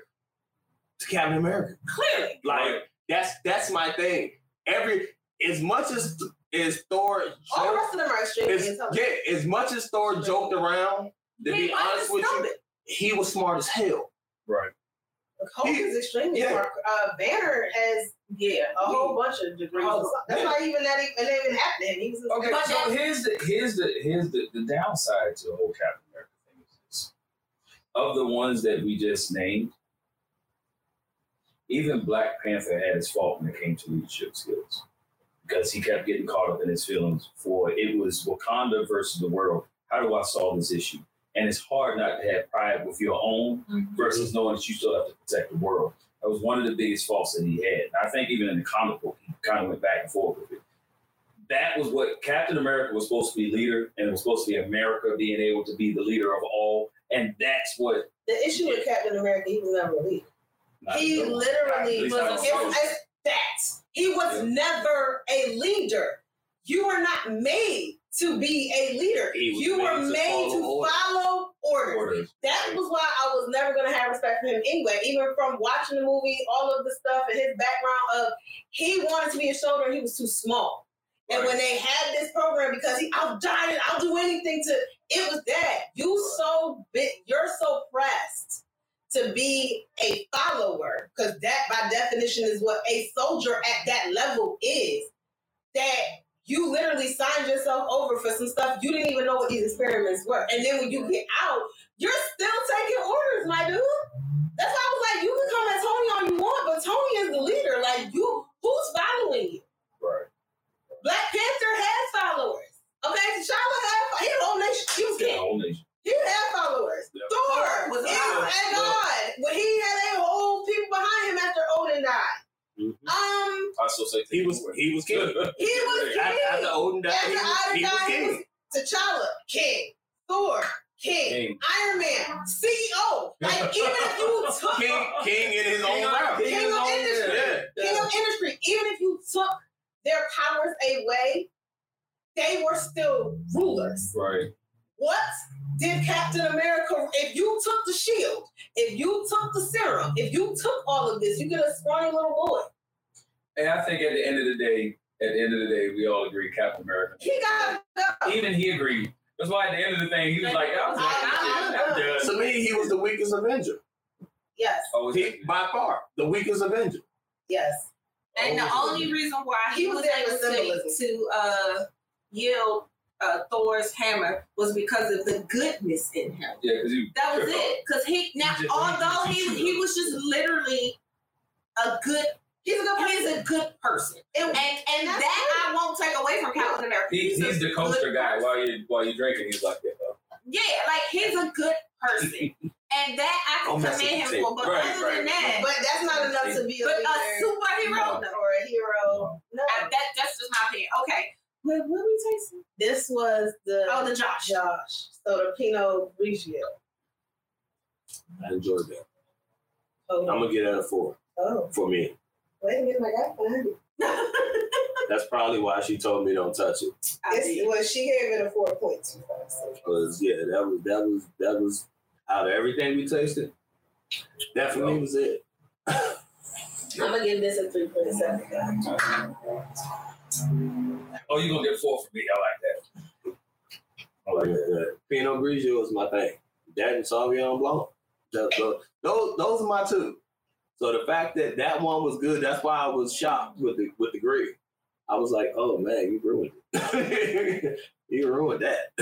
C: to Captain America.
B: Clearly.
C: Like that's that's my thing. Every as much as as Thor
A: All the rest of them are extremely
C: as,
A: intelligent.
C: yeah, as much as Thor joked around, to
B: He
C: be honest with you,
B: understood
C: he was smart as hell.
D: Right.
A: Hulk is extremely
C: Yeah.
A: smart. Uh, Banner has
B: Yeah.
A: a whole bunch of degrees.
C: Oh,
A: That's
C: yeah.
A: not even that. It didn't even happen to him. He was
D: Okay,
B: But
D: so
B: then-
D: here's the here's the here's the, the downside to the whole Captain America thing is this. Of the ones that we just named, even Black Panther had his fault when it came to leadership skills. Because he kept getting caught up in his feelings for it was Wakanda versus the world. How do I solve this issue? And it's hard not to have pride with your own mm-hmm. versus knowing that you still have to protect the world. That was one of the biggest faults that he had. And I think even in the comic book, he kind of went back and forth with it. That was what Captain America was supposed to be leader, and it was supposed to be America being able to be the leader of all. And that's what
A: The issue with Captain America, he was never a leader. He literally was.
D: not
A: It
D: on
A: was
D: film.
A: it's that he was never a leader. You were not made to be a leader. You
C: made
A: were
C: to
A: made
C: follow
A: to follow orders.
D: orders.
A: That was why I was never gonna have respect for him anyway. Even from watching the movie, all of the stuff and his background of he wanted to be a shoulder he was too small. And when they had this program, because he, I'll die, I'll do anything to. It was that you so big, you're so pressed to be a follower, because that by definition is what a soldier at that level is. That you literally signed yourself over for some stuff you didn't even know what these experiments were, and then when you get out, you're still taking orders, my dude. That's why I was like, you can come at Tony all you want, but Tony is the leader. Like you, who's following you?
D: Right.
A: Black Panther has followers. Okay, T'Challa had he had a whole nation. He was
D: the
A: king.
D: Whole nation.
A: Had followers.
D: Yeah.
A: Thor
B: Was
A: was
B: a
A: is
B: god.
A: a god. When he had a whole people behind him after Odin died.
C: Mhm.
A: Um,
D: I still say
C: He was he was king.
A: he was
C: After,
A: king.
C: after Odin died,
A: After
C: he was,
A: Odin
C: he was
A: died, he
C: king.
A: was T'Challa, king. Thor, king.
D: King.
A: Iron Man, CEO. Like even if you took
C: king, king in his own
D: King king
A: King of industry.
C: Yeah.
A: king of industry, even if you took their powers away, they were still rulers.
D: Right.
A: What did Captain America? If you took the shield, if you took the serum, if you took all of this, you get a scrawny little boy.
D: And I think at the end of the day, at the end of the day, we all agree Captain America.
A: He got go.
D: Even he agreed. That's why at the end of the thing, he was like, "That was it. I'm done."
C: To me, he was the weakest Avenger.
A: Yes,
D: Oh,
C: He, by far, the weakest Avenger.
A: yes.
B: And the only reason why he,
A: He was
B: was
A: there
B: able to, to uh, yield uh, Thor's hammer was because of the goodness in him.
D: Yeah, because he.
B: That was it. Because he now,
D: He
B: although
D: he
B: he was just literally a good,
A: He's a good person.
B: he's a good person,
A: And,
B: and and
A: That's
B: that I won't take away from Captain America.
D: He,
B: a
D: he's the coaster guy
B: person.
D: while you while you drinking. He's like, yeah,
B: Yeah, like he's a good person, and that I
C: Don't
B: can
C: mess
B: commend him
C: the
B: for. But
D: Right,
B: other
D: right.
B: than that,
A: but that's not enough to be a
B: but
A: leader
B: a superhero,
D: No.
A: or a hero. No,
B: I, that that's just my opinion. Okay, what what we tasting?
A: this was the
B: Oh, the Josh.
A: Josh. So the Pinot Grigio.
C: I enjoyed that.
A: Oh,
C: I'm gonna get that a four
A: oh.
C: for me.
A: wait a minute, my guy behind you.
C: That's probably why she told me don't touch it.
B: I
A: It's, well, she gave it a four point two five.
C: Cause yeah, that was that was that was out of everything we tasted. That for me was it.
A: I'm gonna give this a three point seven.
D: oh, you gonna get four for me? I like that. I like
C: Yeah,
D: that.
C: yeah. Pinot Grigio is my thing. That and Sauvignon Blanc. That- tho- those those are my two. So the fact that that one was good, that's why I was shocked with the with the grape. I was like, oh man, you ruined it. you ruined that.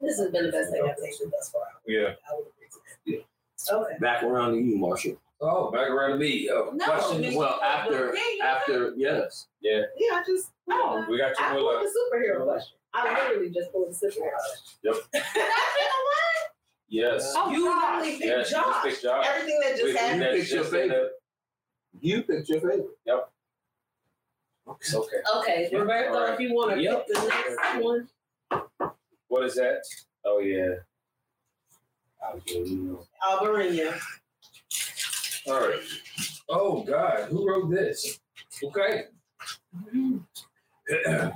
A: This has been the best thing I've tasted thus far.
D: Yeah.
A: I would agree to that. Okay.
C: Back around to you, Marshall.
D: Oh, back around to me. Oh,
B: No,
D: question.
C: Well, after
B: Yeah,
C: after yes.
A: Yeah. Yeah, I just no.
D: We got
A: I
D: two more
A: pulled
D: left.
A: the superhero question. I literally just pulled the superhero question.
B: That's in the
D: Yes.
B: Oh,
A: you
B: gosh.
A: normally pick
D: Yes, you just
A: Josh.
D: pick Josh.
A: Everything that just
D: Wait,
A: happened.
D: You
C: pick your
D: just in
C: favorite. You picked your favorite.
D: the- It's okay.
A: Okay,
D: Yeah,
A: Roberto,
D: all right.
A: if you want to
D: Yep.
A: pick the next one.
D: What is that? Oh yeah. I'll.
A: Albarino.
D: All right. Oh God, who wrote this? Okay. Mm-hmm.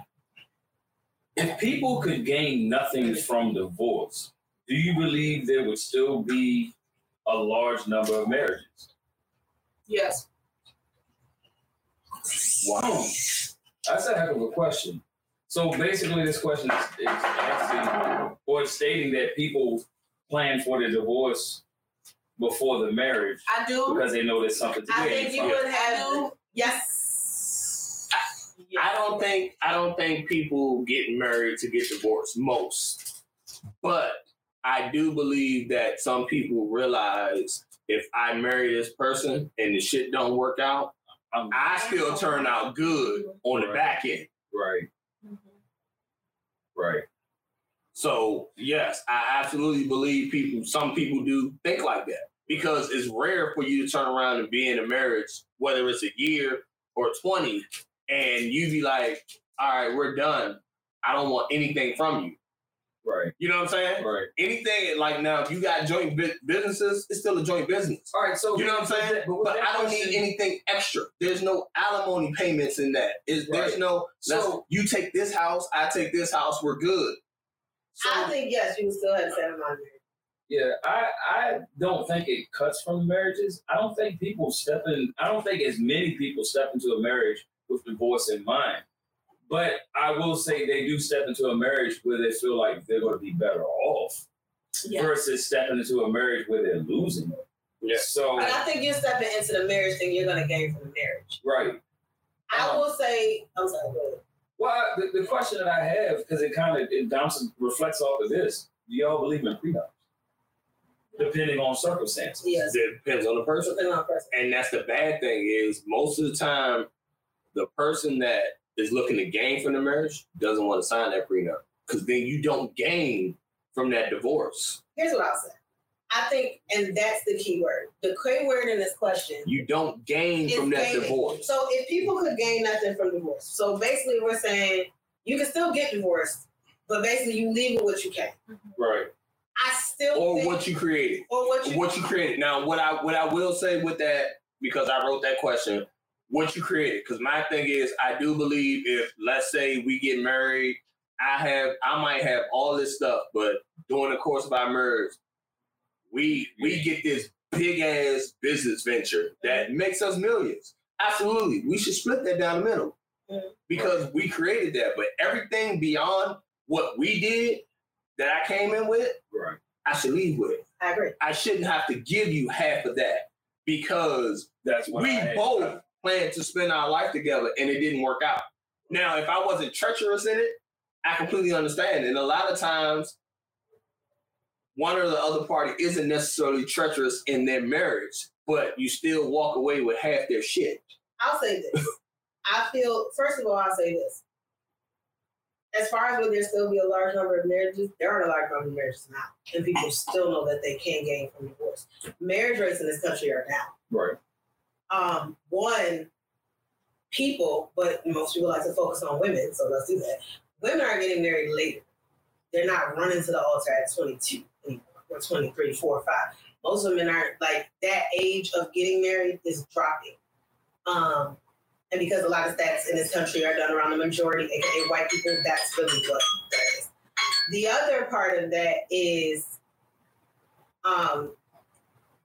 D: if people could gain nothing from divorce, do you believe there would still be a large number of marriages?
B: Yes.
D: Wow. That's a heck of a question. So basically, this question is, is asking or stating that people plan for the divorce before the marriage
B: I do.
D: because they know there's something to
A: I
D: gain.
A: think you
D: from
A: would
D: it.
A: have. Yes.
C: I don't think I don't think people get married to get divorced. Most, but I do believe that some people realize if I marry this person and the shit don't work out,
D: Um,
C: I still turn out good on the
D: Right.
C: back end.
D: right, right.
C: So yes, I absolutely believe people. Some people do think like that because it's rare for you to turn around and be in a marriage, whether it's a year or twenty, and you be like, "All right, we're done. I don't want anything from you."
D: Right,
C: You know what I'm saying?
D: right.
C: Anything like now, if you got joint bu- businesses, it's still a joint business.
D: All right, so
C: You know what I'm saying?
D: But, with
C: But I don't need anything extra. There's no alimony payments in that. Is there's
D: Right.
C: no.
D: So-
C: you take this house, I take this house, we're good.
D: So,
A: I think yes, you still have seven months.
D: yeah, I I don't think it cuts from marriages. I don't think people step in. I don't think as many people step into a marriage with divorce in mind. But I will say they do step into a marriage where they feel like they're going to be better off
A: Yeah.
D: versus stepping into a marriage where they're losing.
C: Yeah.
D: So
A: But I think you're stepping into the marriage thing you're gonna gain from the marriage.
D: right.
A: I
D: Um,
A: will say, I'm sorry, go ahead.
D: Well, the, the question that I have, because it kind of it bounces reflects off of this. Do y'all believe in prenups? Depending on circumstances.
A: Yes.
C: It depends on the person.
A: Depending on person.
C: And that's the bad thing is most of the time, the person that is looking to gain from the marriage doesn't want to sign that prenup because then you don't gain from that divorce.
A: Here's what I'll say. I think, and that's the key word. The key word in this question
C: You don't gain from that
A: gaining.
C: divorce.
A: So if people could gain nothing from divorce, so basically we're saying you can still get divorced, but basically you leave with what you can. Mm-hmm.
D: Right.
A: I still
C: Or
A: think,
C: what you created.
A: or what you
C: What you created. Now, what I what I will say with that, because I wrote that question, what you created. Because my thing is, I do believe if let's say we get married, I have I might have all this stuff, but during the course of our marriage, we we get this big ass business venture that makes us millions. Absolutely, we should split that down the middle because we created that. But everything beyond what we did that I came in with,
D: Right.
C: I should leave with.
A: I agree.
C: I shouldn't have to give you half of that because
D: That's what
C: we
D: I had.
C: both planned to spend our life together and it didn't work out. Now, if I wasn't treacherous in it, I completely understand. And a lot of times, one or the other party isn't necessarily treacherous in their marriage, but you still walk away with half their shit.
A: I'll say this. I feel, first of all, I'll say this. As far as will there still be a large number of marriages, there aren't a large number of marriages now. And people still know that they can gain from divorce. Marriage rates in this country are down.
D: Right.
A: Um, one, people, but most people like to focus on women, so let's do that. Women are getting married later. They're not running to the altar at 22 anymore, or 23, 4, or 5. Most women aren't like that age of getting married is dropping. Um, and because a lot of stats in this country are done around the majority, aka white people, that's really what that is. The other part of that is um,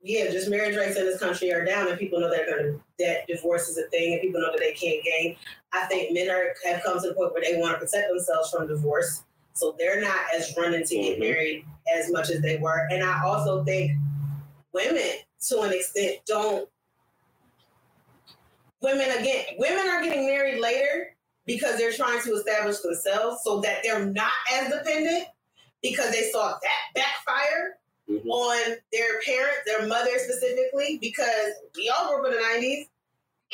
A: yeah, just marriage rates in this country are down, and people know going to that divorce is a thing, and people know that they can't gain. I think men are have come to the point where they want to protect themselves from divorce, so they're not as running to get
C: Mhm.
A: married as much as they were. And I also think women, to an extent, don't. Women again, women are getting married later because they're trying to establish themselves so that they're not as dependent because they saw that backfire
C: Mhm.
A: on their parents, their mother specifically, because we all grew up in the 90s.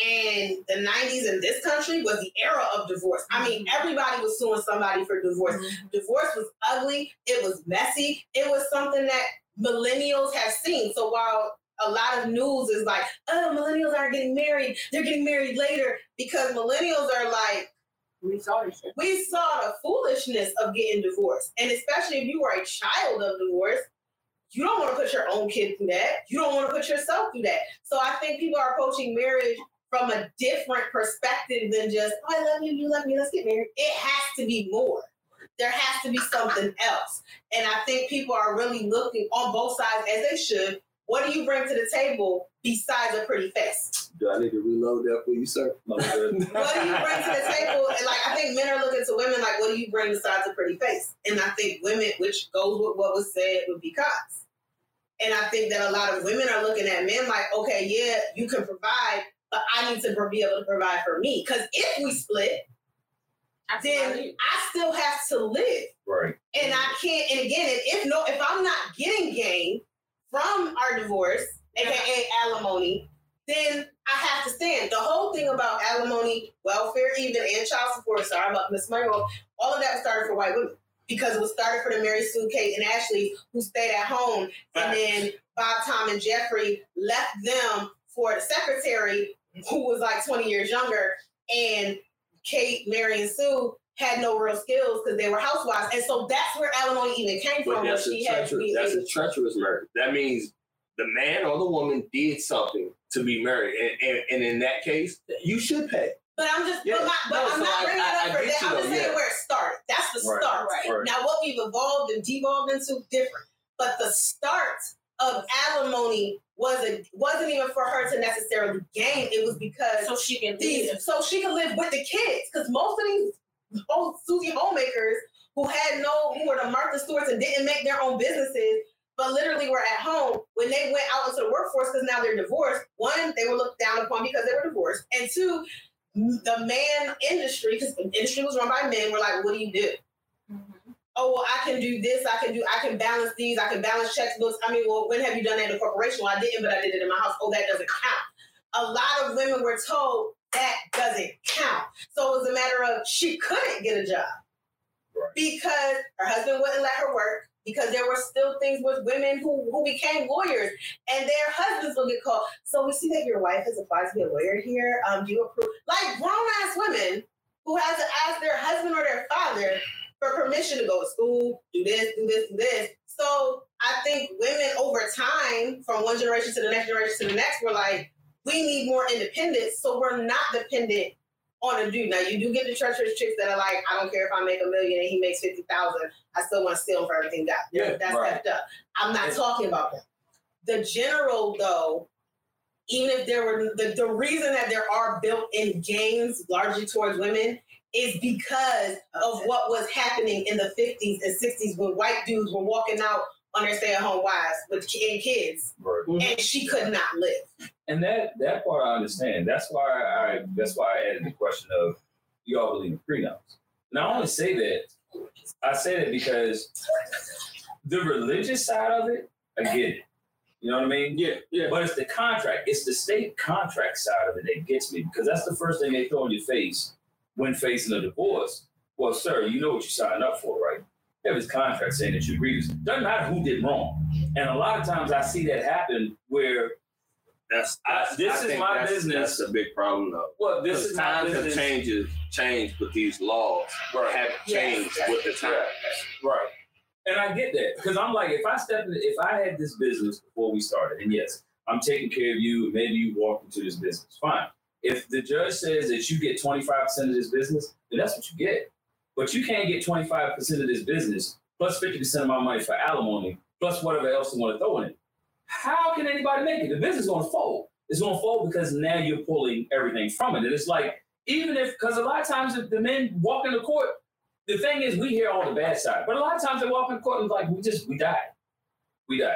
A: And the 90s in this country was the era of divorce. I mean, everybody was suing somebody for divorce. Divorce was ugly. It was messy. It was something that millennials have seen. So while a lot of news is like, oh, millennials aren't getting married, they're getting married later because millennials are like,
B: We saw
A: we saw the foolishness of getting divorced. And especially if you are a child of divorce, you don't want to put your own kid through that. You don't want to put yourself through that. So I think people are approaching marriage from a different perspective than just, oh, I love you, you love me, let's get married. It has to be more. There has to be something else. And I think people are really looking on both sides as they should. What do you bring to the table besides a pretty face?
C: Do I need to reload that for you, sir?
D: No,
A: what do you bring to the table? And like I think men are looking to women like, what do you bring besides a pretty face? And I think women, which goes with what was said, would be cons. And I think that a lot of women are looking at men like, okay, yeah, you can provide, but I need to be able to provide for me. Because if we split, then I still have to live.
D: Right.
A: And I can't, and again, if, if no, if I'm not getting gain from our divorce, aka alimony, then I have to stand. The whole thing about alimony, welfare, even and child support, sorry about Miss Monroe, all of that started for white women. Because it was started for the Mary Sue, Kate, and Ashley who stayed at home. And then Bob, Tom, and Jeffrey left them for the secretary who was like 20 years younger. And Kate, Mary, and Sue had no real skills because they were housewives. And so that's where alimony even came
C: But
A: from.
C: That's a
A: had
C: treacherous, that's a treacherous marriage. That means the man or the woman did something to be married, and, and, and in that case, you should pay.
A: But I'm just,
C: Yeah.
A: but, my, but
C: No,
A: I'm
C: so
A: not
C: I-
A: bringing
C: I-
A: it up
C: I
A: for
C: get
A: that.
C: you
A: I'm
C: though,
A: just saying
C: yeah.
A: where it started. That's the
D: Right.
A: start.
D: Right.
A: Now, what we've evolved and devolved into different, but the start of alimony wasn't wasn't even for her to necessarily gain. It was because
B: So she can
A: these,
B: leave.
A: so she can live with the kids. Because most of these old Susie homemakers who had no, who were the Martha Stewarts and didn't make their own businesses, but literally were at home when they went out into the workforce because now they're divorced. One, they were looked down upon because they were divorced, and two, the man industry, because the industry was run by men, were like, "What do you do?" Mm-hmm. oh well i can do this i can do i can balance these i can balance checkbooks. I mean well when have you done that in a corporation? Well i didn't but i did it in my house. Oh that doesn't count. A lot of women were told that doesn't count. So it was a matter of she couldn't get a job
D: Right.
A: because her husband wouldn't let her work because there were still things with women who, who became lawyers and their husbands will get called. So we see that your wife has applied to be a lawyer here. Um do you approve? Like grown-ass women who has to ask their husband or their father for permission to go to school, do this, do this, do this. So I think women over time, from one generation to the next generation to the next, were like, we need more independence, so we're not dependent on a dude. Now you do get the treacherous chicks that are like, I don't care if I make a million and he makes fifty thousand, I still want to steal him for everything that
C: Yeah,
A: that's
D: right.
A: effed up. I'm not
D: Yeah.
A: talking about that. The general though, even if there were the, the reason that there are built-in gains largely towards women is because of what was happening in the 50s and 60s when white dudes were walking out on their stay-at-home wives with and kids,
D: Right. Mm-hmm.
A: and she could not live.
D: And that that part I understand. That's why I that's why I added the question of you all believe in prenups. And I only say that I say that because the religious side of it, I get it. You know what I mean?
C: Yeah, yeah.
D: But it's the contract, it's the state contract side of it that gets me because that's the first thing they throw in your face when facing a divorce. Well, sir, you know what you signed up for, right? You have this contract saying that you agree. Doesn't matter who did wrong. And a lot of times I see that happen where
C: That's,
D: I- this
C: I
D: is
C: think
D: my
C: that's,
D: business.
C: That's a big problem, though.
D: Well, this
C: Because
D: is my
C: times have changes, changed, but these laws haven't changed
A: yes,
C: with the times.
D: Right. And I get that because I'm like, if I step in, if I had this business before we started, and yes, I'm taking care of you, maybe you walk into this business, fine. If the judge says that you get 25% of this business, then that's what you get. But you can't get 25% of this business plus 50% of my money for alimony plus whatever else you want to throw in it. How can anybody make it? The business is going to fold. It's going to fold because now you're pulling everything from it. And it's like, even if, because a lot of times if the men walk into court, the thing is, we hear all the bad side, but a lot of times they walk in court and like, we just, we died. We died.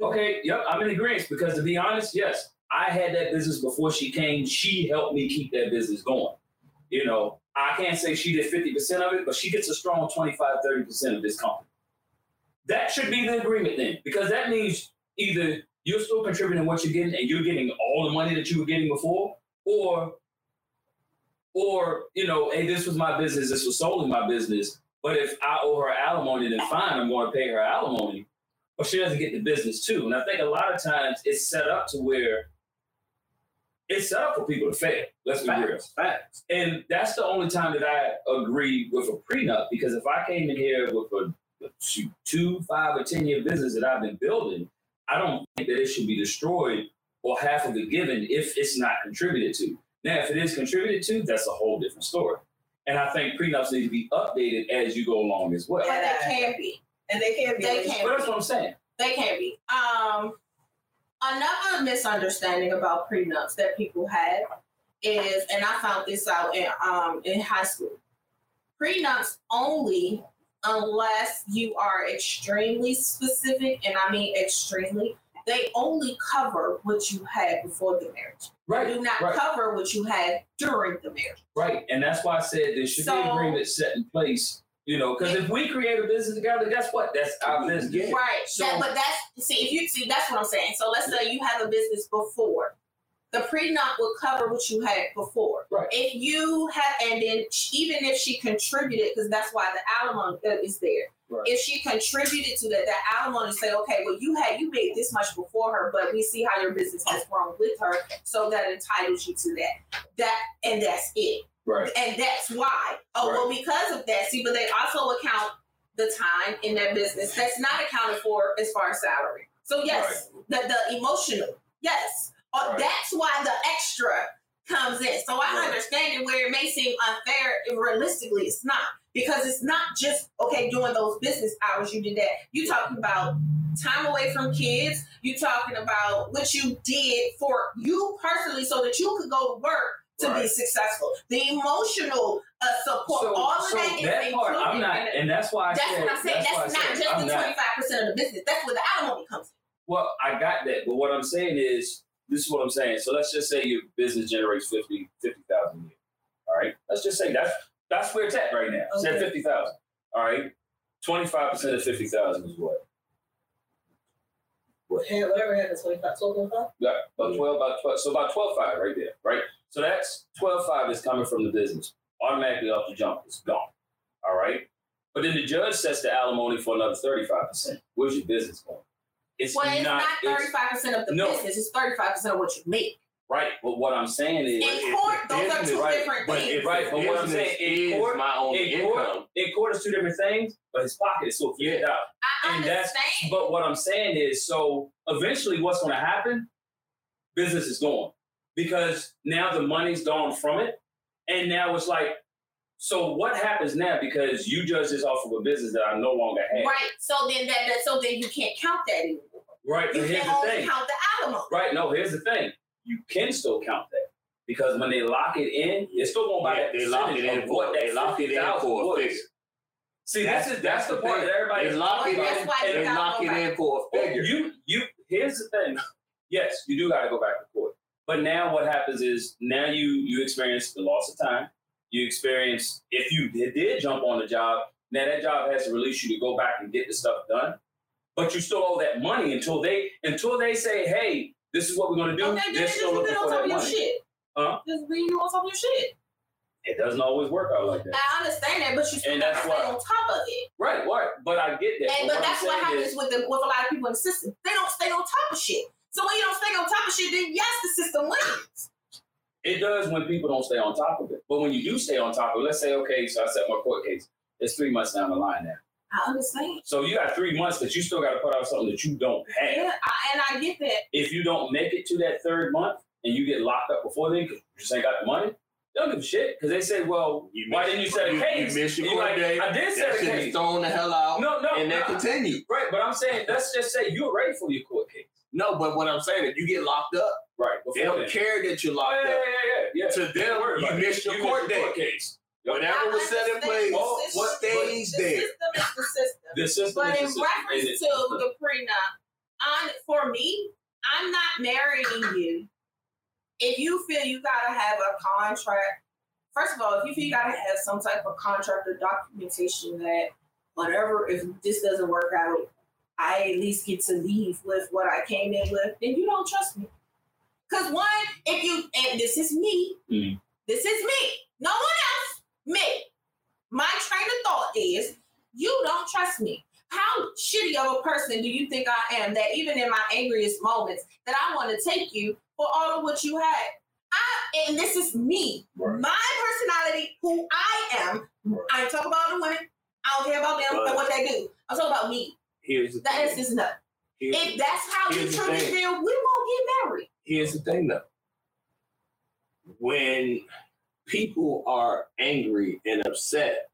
D: Okay, yep, I'm in agreement because to be honest, yes, I had that business before she came. She helped me keep that business going. You know, I can't say she did 50% of it, but she gets a strong 25, 30% of this company. That should be the agreement then, because that means either you're still contributing what you're getting and you're getting all the money that you were getting before, or or you know, hey, this was my business, this was solely my business. But if I owe her alimony, then fine, I'm going to pay her alimony. but she doesn't get the business too. And I think a lot of times it's set up to where it's set up for people to fail. Let's be real.
C: Facts. Facts.
D: And that's the only time that I agree with a prenup because if I came in here with a shoot, two, five, or ten year business that I've been building, I don't think that it should be destroyed or half of it given if it's not contributed to. Now, if it is contributed to, that's a whole different story. And I think prenups need to be updated as you go along as well.
B: But they can't be.
A: And they can't be.
B: They can't
D: But that's what I'm saying.
B: They can't be. Um, another misunderstanding about prenups that people have is, and I found this out in um in high school. Prenups only unless you are extremely specific, and I mean extremely. They only cover what you had before the marriage.
D: Right.
B: Do not
D: right.
B: cover what you had during the marriage.
D: Right. And that's why I said there should be
B: So-
D: an agreement set in place. You know, because if we create a business together, guess what? That's our business.
C: Yeah.
B: Right.
D: So-
B: that, but that's see if you see that's what I'm saying. So let's say you have a business before. The prenup will cover what you had before.
D: Right.
B: If you have, and then even if she contributed, because that's why the alimony uh, is there.
D: Right.
B: If she contributed to that, that alimony say, okay, well, you had you made this much before her, but we see how your business has grown with her, so that entitles you to that. That and that's it.
D: Right.
B: And that's why. Oh, well, because of that. See, but they also account the time in that business that's not accounted for as far as salary. So yes, the the emotional, yes. Uh,
D: Right.
B: That's why the extra comes in. So I
D: Right.
B: understand it where it may seem unfair. Realistically, it's not because it's not just okay doing those business hours. You did that. You talking about time away from kids. You talking about what you did for you personally, so that you could go to work to be successful. The emotional uh, support,
D: So,
B: all of
D: so
B: that is
D: that part, I'm not, and that's why I
B: That's
D: said,
B: what I'm saying.
D: why I
B: That's, not
D: said
B: just
D: I'm
B: the twenty five percent of the business. That's where the alimony comes in.
D: Well, I got that, but what I'm saying is, this is what I'm saying. So let's just say your business generates 50 50,000 a year. All right, let's just say that's that's where it's at right now. It's at 50,000. All right, 25 percent of 50,000 is what?
A: What- Whatever happens, 25, 12, 25?
D: Yeah, about 12, about 12, so about 12.5 right there, right? So that's 12.5 is coming from the business. Automatically off the jump, it's gone. All right. But then the judge sets the alimony for another 35%. Where's your business going? It's
B: Well, it's not
D: it's-
B: thirty five percent of the
D: No.
B: business. It's thirty five percent of what you make.
D: right. But what I'm saying is,
B: In court, those are two
C: right,
B: different
C: but
B: things.
C: if
D: Right, but what I'm saying, in
C: is
D: court-
C: my only
D: in
C: income.
D: court, in court is two different things, but his pocket is still figured out.
B: I
D: And that's-
B: understand.
D: But what I'm saying is, so eventually, what's going to happen? Business is gone because now the money's gone from it, and now it's like, so what happens now? Because you judge this off of a business that I no longer have,
B: Right. So then that, that so then you can't count that anymore.
D: right?
B: You
D: But here's
B: can
D: the
B: only
D: thing,
B: count the alimony.
D: right? No, here's the thing: you can still count that because when they lock it in, it's still going by
C: Yeah,
D: that
C: they lock it in for they lock it in for a
D: was.
C: figure.
D: See,
C: That's-
D: this is that's,
C: that's
D: the
C: the
D: part
C: thing.
D: that everybody
C: They lock it in.
B: why
C: They lock it
B: back.
C: in for a figure.
D: you you here's the thing. Yes, you do got to go back to court. But now what happens is now you you experience the loss of time. You experience if you did, did jump on the job. Now that job has to release you to go back and get the stuff done. But you still owe that money until they until they say, hey, this is what we're gonna do.
B: Okay, then
D: They're
B: just
D: still
B: leave
D: looking for
B: top
D: that
B: of your
D: money.
B: shit.
D: Huh?
B: Just leave you on top of your shit.
D: It doesn't always work out like that.
B: I understand that, but you still
D: that's
B: stay on top of it.
D: Right, right. But I get that.
B: And
D: but
B: but that's what happens
D: is,
B: with the with a lot of people in the system. They don't stay on top of shit. So when you don't stay on top of shit, then yes, the system wins.
D: It does when people don't stay on top of it. But when you do stay on top of it, let's say, okay, so I set my court case. It's three months down the line now.
B: I understand.
D: So you got three months that you still got to put out something that you don't have.
B: Yeah, I, and I get that.
D: If you don't make it to that third month and you get locked up before then because you just ain't got the money, they don't give a shit because they say, well,
C: You
D: why didn't you set a
C: you-
D: case?
C: You missed your
D: And you're
C: court
D: like,
C: date.
D: I did set
C: That
D: a
C: shit
D: case.
C: is thrown the hell out,
D: No, no,
C: and then
D: no.
C: continue.
D: Right, but I'm saying, let's just say you're ready for your court case.
C: No, but what I'm saying, if you get locked up,
D: Right,
C: they don't
D: then.
C: care that you're locked
D: yeah, yeah,
C: up.
D: yeah, yeah.
C: To them,
D: Don't
C: you
D: about it.
C: missed your
D: You
C: court
D: your
C: date.
D: case.
C: Whatever was set in place
B: This
D: what-
B: system-
C: stays
B: the
C: there.
B: system is the system.
D: The system
B: But
D: is
B: in
D: the system.
B: reference
D: And it-
B: to the prenup, on for me, I'm not marrying you. If you feel you gotta have a contract, first of all, if you feel you gotta have some type of contract or documentation that whatever, if this doesn't work out, I at least get to leave with what I came in with, then you don't trust me. Cause one, if you and this is me,
D: Mhm.
B: this is me, no one else, me. My train of thought is you don't trust me. how shitty of a person do you think I am that even in my angriest moments that I want to take you for all of what you had? I and this is me,
D: Right.
B: my personality, who I am.
D: Right.
B: I ain't talking about the women. I don't care about them and what they do. I'm talking about me.
C: Here's the
B: That
C: thing.
B: just no.
C: Here's,
B: If that's how you truly feel, we won't get married.
C: here's the thing though. When people are angry and upset,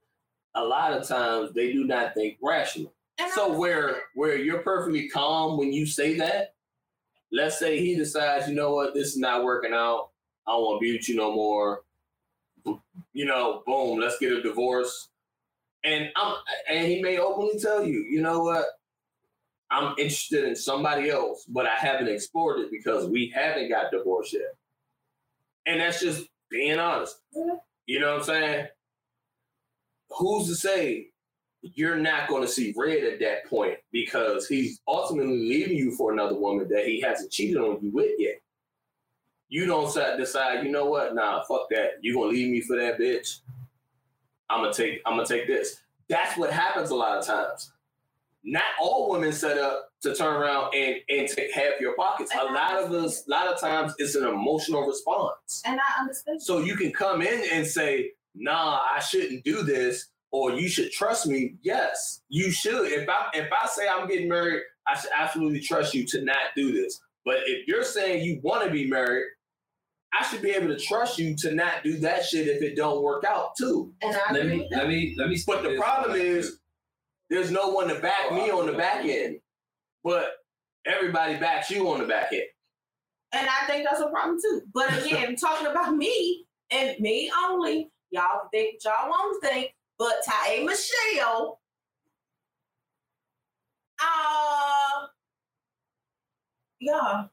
C: a lot of times they do not think rational.
B: And
C: So where where you're perfectly calm when you say that, let's say he decides, you know what, this is not working out. I don't want to be with you no more. You know, boom, let's get a divorce. And I'm and he may openly tell you, you know what, I'm interested in somebody else, but I haven't explored it because we haven't got divorced yet. And that's just being honest. You know what I'm saying? Who's to say you're not going to see red at that point because he's ultimately leaving you for another woman that he hasn't cheated on you with yet. You don't decide, you know what? Nah, fuck that. You're gonna leave me for that bitch? I'm gonna take. I'm gonna take this. That's what happens a lot of times. Not all women set up to turn around and and take half your pockets. A lot of us, a lot of times, it's an emotional response.
B: and I understand.
C: So you can come in and say, "Nah, I shouldn't do this," or "You should trust me." Yes, you should. If I if I say I'm getting married, I should absolutely trust you to not do this. But if you're saying you want to be married, I should be able to trust you to not do that shit if it don't work out too.
B: And I
D: Let
B: agree
D: me let me let me.
C: But the problem is, there's no one to back me on the back end, but everybody backs you on the back end.
B: And I think that's a problem too. But again, talking about me and me only, y'all think what y'all want to think, but Ty Michelle, uh, yeah,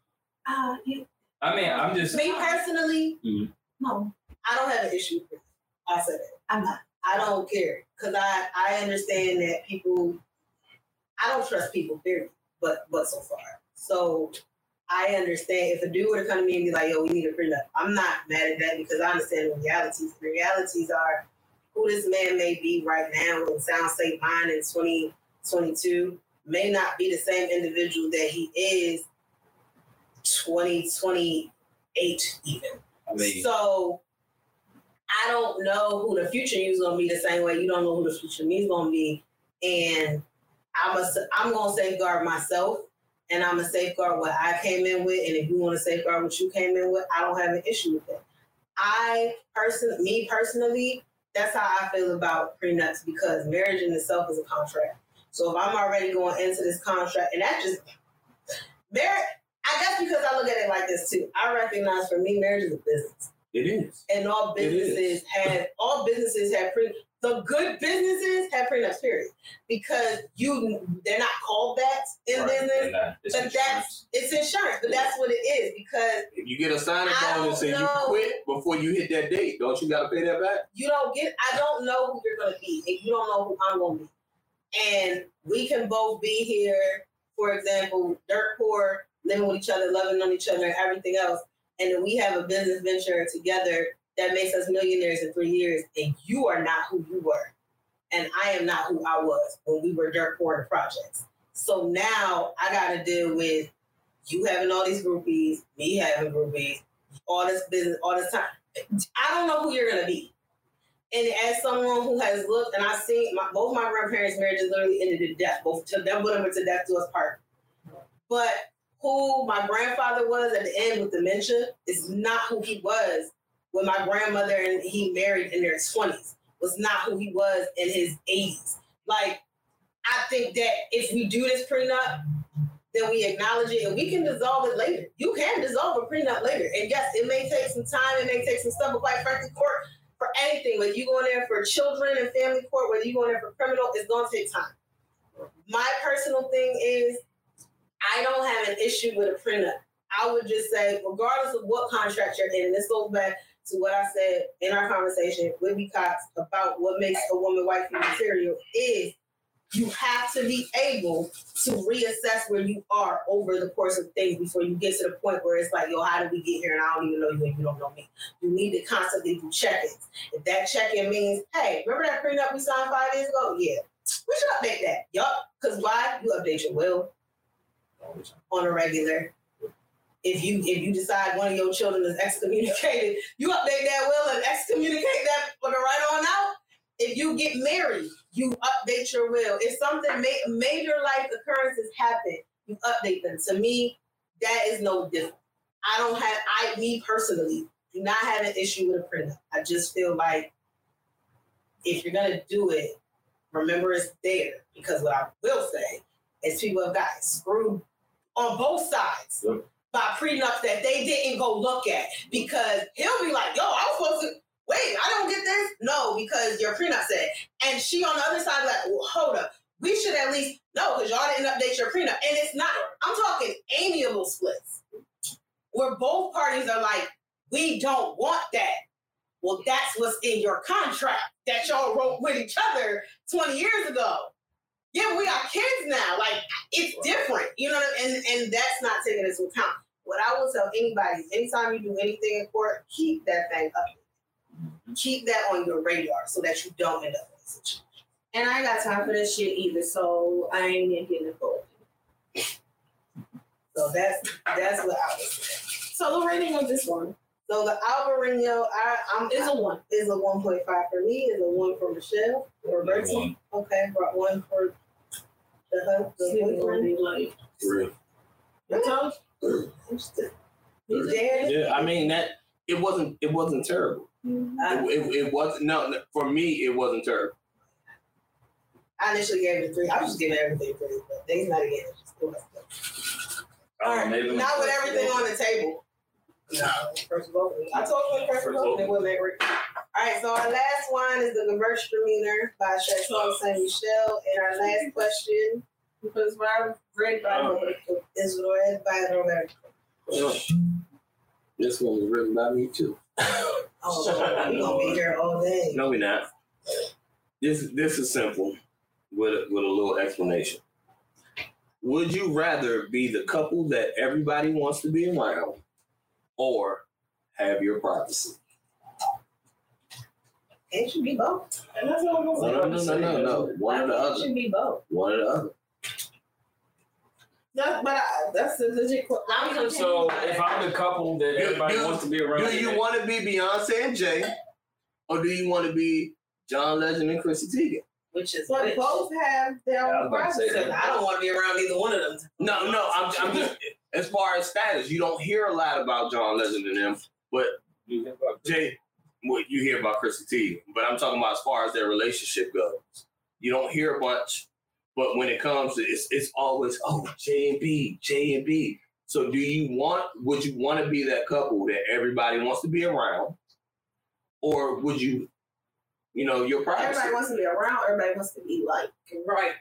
B: uh, yeah.
D: I mean, I'm just.
A: Me personally,
D: Mhm.
A: no, I don't have an issue with it. I said it. I'm not. I don't care because I I understand that people. I don't trust people, period. But but so far, so I understand if a dude were to come to me and be like, "Yo, we need a prenup," I'm not mad at that because I understand the realities. The realities are who this man may be right now in Sound State Mine in 2022 may not be the same individual that he is 2028 even.
D: I mean,
A: So I don't know who the future you is gonna be the same way you don't know who the future me is gonna be. And I'm a, I'm gonna safeguard myself and I'm gonna safeguard what I came in with. And if you want to safeguard what you came in with, I don't have an issue with it. I person me personally, that's how I feel about prenups because marriage in itself is a contract. So if I'm already going into this contract, and that just marriage, I guess because I look at it like this too. I recognize for me, marriage is a business
C: It is.
A: and all businesses have all businesses have pre the good businesses have prenups period because you they're not called that in
D: right,
A: business
D: and, it's
A: but
D: insurance.
A: that's it's insurance but that's what it is because
C: If you get a signing bonus and you quit before you hit that date, don't you got to pay that back?
A: you don't get I don't know who you're gonna be and you don't know who I'm gonna be and we can both be here for example dirt poor living with each other loving on each other and everything else and we have a business venture together that makes us millionaires in three years, and you are not who you were. And I am not who I was when we were dirt poor projects. So now I got to deal with you having all these groupies, me having groupies, all this business, all this time. I don't know who you're going to be. And as someone who has looked, and I've seen my, both my grandparents' marriages literally ended in death, both to them, but to death to us part. But who my grandfather was at the end with dementia is not who he was when my grandmother and he married in their 20s was not who he was in his 80s. Like, I think that if we do this prenup, then we acknowledge it and we can dissolve it later. You can dissolve a prenup later. And yes, it may take some time, it may take some stuff, but quite frankly, court for anything, whether you go in there for children and family court, whether you go in there for criminal, it's gonna take time. My personal thing is I don't have an issue with a prenup. I would just say, regardless of what contract you're in, this goes back to what I said in our conversation with B Cox about what makes a woman wifey material is you have to be able to reassess where you are over the course of things before you get to the point where it's like, yo, how did we get here? And I don't even know you and you don't know me. You need to constantly do check-ins. If that check-in means, hey, remember that prenup we signed five years ago? Yeah. We should update that. Yup. Because why? You update your will on a regular. If you if you decide one of your children is excommunicated, you update that will and excommunicate that for the right on out. If you get married, you update your will. If something ma- major life occurrences happen, you update them. To me, that is no different. I don't have I me personally do not have an issue with a prenup. I just feel like if you're gonna do it, remember it's there. Because what I will say is people have got screwed on both sides
D: Yep.
A: by prenups that they didn't go look at. Because he'll be like, yo, I was supposed to wait, I don't get this. No, because your prenup said. And she on the other side like, well, hold up. We should at least know because y'all didn't update your prenup. And it's not, I'm talking amiable splits. Where both parties are like, we don't want that. Well, that's what's in your contract that y'all wrote with each other 20 years ago. Yeah, we got kids now. Like it's different, you know, and and that's not taken into account. What I will tell anybody is anytime you do anything in court, keep that thing up. Keep that on your radar so that you don't end up in a situation.
B: And I ain't got time for this shit either, so I ain't even getting involved.
A: So that's that's what I was. say.
B: So the rating of this one
A: So the Albariño, I, I'm
B: is a one.
A: is a 1.5 for me, is a one for Michelle or Bertie.
G: One.
A: Okay, brought one for the husband. The
B: what you wanna
A: boyfriend.
B: like.
G: Three.
B: I told
A: Interesting. You dad?
C: Yeah, I mean that it wasn't it wasn't terrible.
B: you.
A: I,
C: It, it, it wasn't no no, for me it wasn't terrible.
A: I initially gave it a three. I was just giving everything three, but things not again. Just it. Oh, All right,
D: maybe
A: not with everything on the table. No, first vote. I told you first
D: First
A: vote,
D: vote.
A: it wasn't agree. All right, so our last one is the Gewürztraminer by Chateau Ste. Michelle, and our last question
B: I read about it,
A: is read by Roberto.
C: This one was written by me too.
A: Oh, we gonna be here all day.
C: No, we not. This this is simple with a, with a little explanation. Would you rather be the couple that everybody wants to be around, or have your privacy?
A: It should be both.
B: and that's what I'm
C: No,
B: gonna
C: no,
B: say.
C: no, no, no, no. One or the other.
A: It should be both.
C: One or the other.
B: That, but I, that's a legit question.
D: So if I'm the couple that
C: Do-
D: everybody
C: do-
D: wants to be around,
C: Do you want to be Beyonce and Jay, or do you want to be John Legend and Chrissy Teigen?
A: Which is
B: But
A: which?
B: both have their
D: Yeah, I was
B: own
D: about to say
B: privacy.
A: I don't want to be around either one of them.
C: No, no. I'm, I'm just as far as status, you don't hear a lot about John Legend and them, but Jay, what you hear about Chrissy Teigen, but I'm talking about as far as their relationship goes. You don't hear much, but when it comes to it's it's always oh J and B, J and B. So do you want would you want to be that couple that everybody wants to be around? Or would you, you know, your privacy?
B: Everybody wants to be around. Everybody wants to be like right.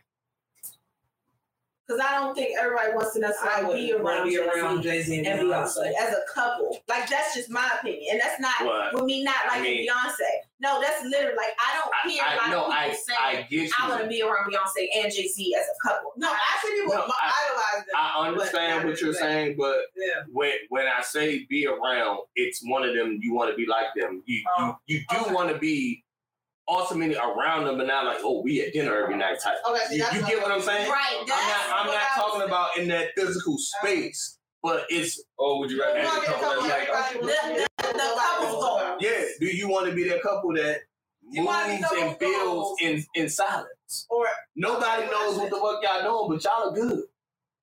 B: Because I don't think everybody wants to
A: I
B: necessarily be
A: want
B: around,
A: to be around
B: Jay-Z
A: and
B: and
A: Beyonce.
B: Beyonce as a couple. Like that's just my opinion, and that's not
C: But
B: with me not
C: I mean-
B: Beyonce. No, that's literally like I don't
C: I,
B: hear a
C: I
B: lot
C: no,
B: of people
C: I
B: saying
C: I get
B: I want to be around Beyonce and Jay Z as a couple.
A: No, I actually, people
C: No, I-
A: idolize them.
C: I understand what you're saying, but
A: Yeah.
C: when when I say be around, it's one of them. You want to be like them. You
B: Oh,
C: you, you do oh.
B: okay.
C: want to be ultimately around them, but not like oh we at dinner every night type.
A: Okay, see,
C: You, you get what I'm saying?
B: Right.
C: I'm
B: That's
C: not I'm not talking
B: was-
C: about in that physical uh-huh. space, but it's
D: oh, would you rather
A: You
D: have a couple that's like,
A: everybody?
B: The- the- the couples goal.
C: yeah. Do you want to be that couple that
A: You
C: moves and builds in in silence?
A: Or
C: Nobody knows what the fuck y'all doing, but y'all are good.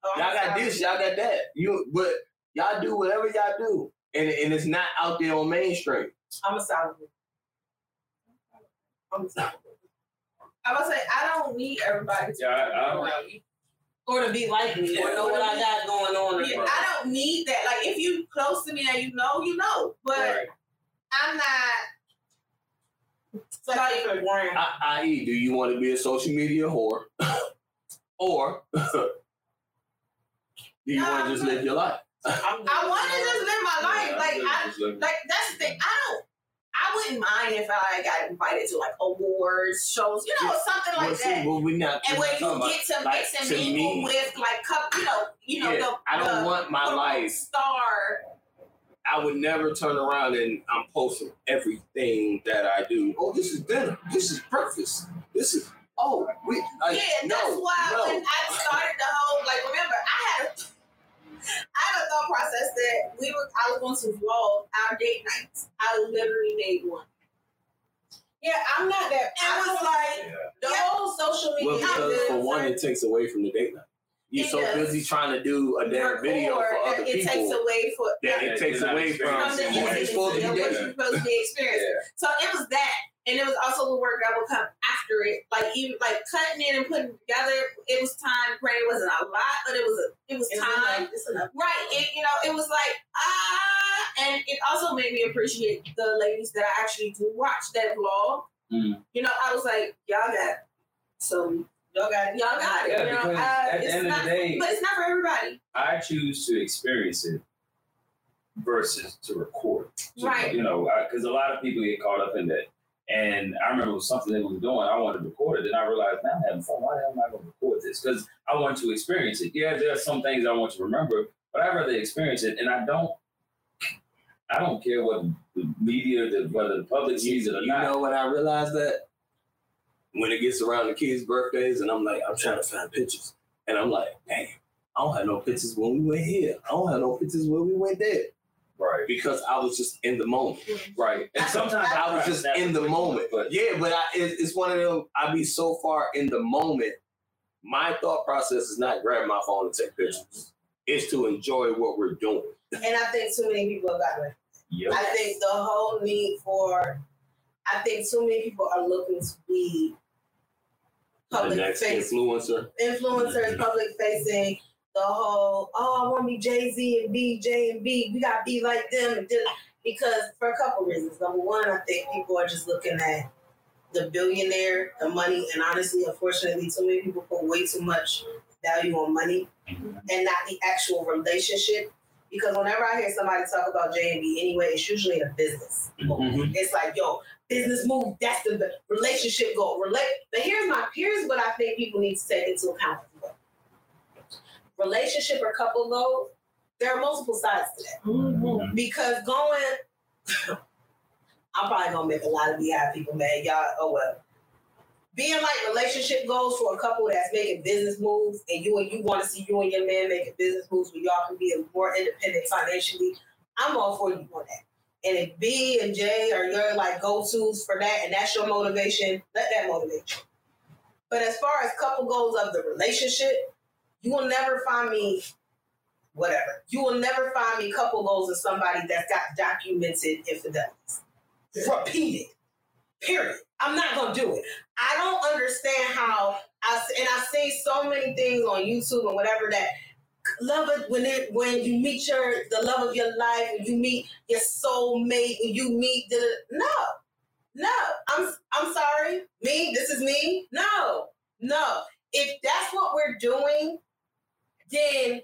A: oh,
C: Y'all got this, y'all got that. You but y'all do whatever y'all do. And, and it's not out there on mainstream.
A: I'm a solid. I'm a solid.
B: I would say I don't need everybody to
D: Yeah, I-
B: be
D: I don't-
B: around me.
A: Or to be like me, or know what I got going on.
B: Yeah, I don't need that. Like if you close to me and you know, you know. But
D: Right.
B: I'm not.
A: Like, for brand.
C: I, i.e., do you want to be a social media whore? or do you want to just live your life?
A: I'm
B: want to just live my life. Like I,
D: like-
B: like that's the thing. I don't. I wouldn't mind if I got invited to like awards, shows, you know, something like
C: well, see,
B: that.
C: well, we not.
B: And where you get to
C: like,
B: mix and mingle
C: me-
B: with like couple, you know, you know,
C: Yeah,
B: the
C: I don't
B: the
C: want my life.
B: star.
C: I would never turn around and I'm posting everything that I do. Oh, this is dinner. This is breakfast. This is oh, we like,
B: yeah,
C: no,
B: that's why
C: no.
B: when I started the whole like remember I had a had a thought process that we were I was going to vlog our date nights. I literally made one.
A: Yeah, I'm not that.
B: And it was like
A: the
B: Yeah.
A: whole social media.
C: Well,
A: media.
C: because for one, it takes away from the date night. You're
B: It
C: so
B: does.
C: busy trying to do a damn video for
B: record,
C: other
B: it takes
C: people
B: away for
C: that it takes away from
B: from the
C: who you're
B: intimacy
C: supposed to be
B: of what
C: dating.
B: you're supposed to be experiencing. So it was that, and it was also the work that would come after it. Like even like cutting it and putting it together. It was time. Granted, it wasn't a lot, but it was a it was
A: It's
B: time.
A: It's enough.
B: Right. It you know it was like ah, and it also made me appreciate the ladies that I actually do watch that vlog.
D: Mm.
B: You know, I was like, y'all got some,
A: Y'all got it.
B: y'all got it.
D: Yeah,
B: you know, uh,
D: at the
B: it's
D: end of
B: not,
D: the day-
B: but it's not for everybody.
D: I choose to experience it versus to record. So,
B: Right.
D: You know, because a lot of people get caught up in that. And I remember it was something that we were doing. I wanted to record it. Then I realized, man, I'm having fun. Why am I going to record this? Because I want to experience it. Yeah, there are some things I want to remember, but I'd rather experience it. And I don't, I don't care what the media, the, whether the public sees it or
C: You
D: not.
C: You know when I realized that? When it gets around the kids' birthdays and I'm like, I'm trying to find pictures. And I'm like, damn, I don't have no pictures when we went here. I don't have no pictures when we went there.
D: Right,
C: Because I was just in the moment.
D: right. And sometimes
C: I was just in the moment.
D: but
C: Yeah, but I, it, it's one of them. I be so far in the moment. My thought process is not grab my phone and take pictures. It's to enjoy what we're doing.
A: And I think too many people have gotten it.
D: yep.
A: I think the whole need for, I think too many people are looking to be public
C: next
A: facing,
C: influencer.
A: influencers, public facing. The whole, oh, I want to be Jay Z and B, J and B. We got to be like them. Because for a couple reasons. Number one, I think people are just looking at the billionaire, the money, and honestly, unfortunately, too many people put way too much value on money and not the actual relationship. Because whenever I hear somebody talk about J and B anyway, it's usually a business.
C: Mhm.
A: It's like, yo, business move, that's the the relationship goal. Relate but here's my here's what I think people need to take into account. Relationship or couple goals, there are multiple sides to that. Mm-hmm. Because going I'm probably gonna make a lot of Beyhive people mad. Y'all, oh well. Being like relationship goals for a couple that's making business moves and you and you want to see you and your man making business moves where y'all can be more independent financially, I'm all for you on that. And if B and J are your like go-tos for that and that's your motivation, let that motivate you. But as far as couple goals of the relationship, you will never find me whatever. You will never find me couple goals of somebody that's got documented infidelities. Repeated. Period. I'm not gonna do it. I don't understand how I and I see so many things on YouTube and whatever that love it when it when you meet your the love of your life, when you meet your soulmate, when you meet the no, no. I'm I'm sorry. Me, this is me. No, no. If that's what we're doing, then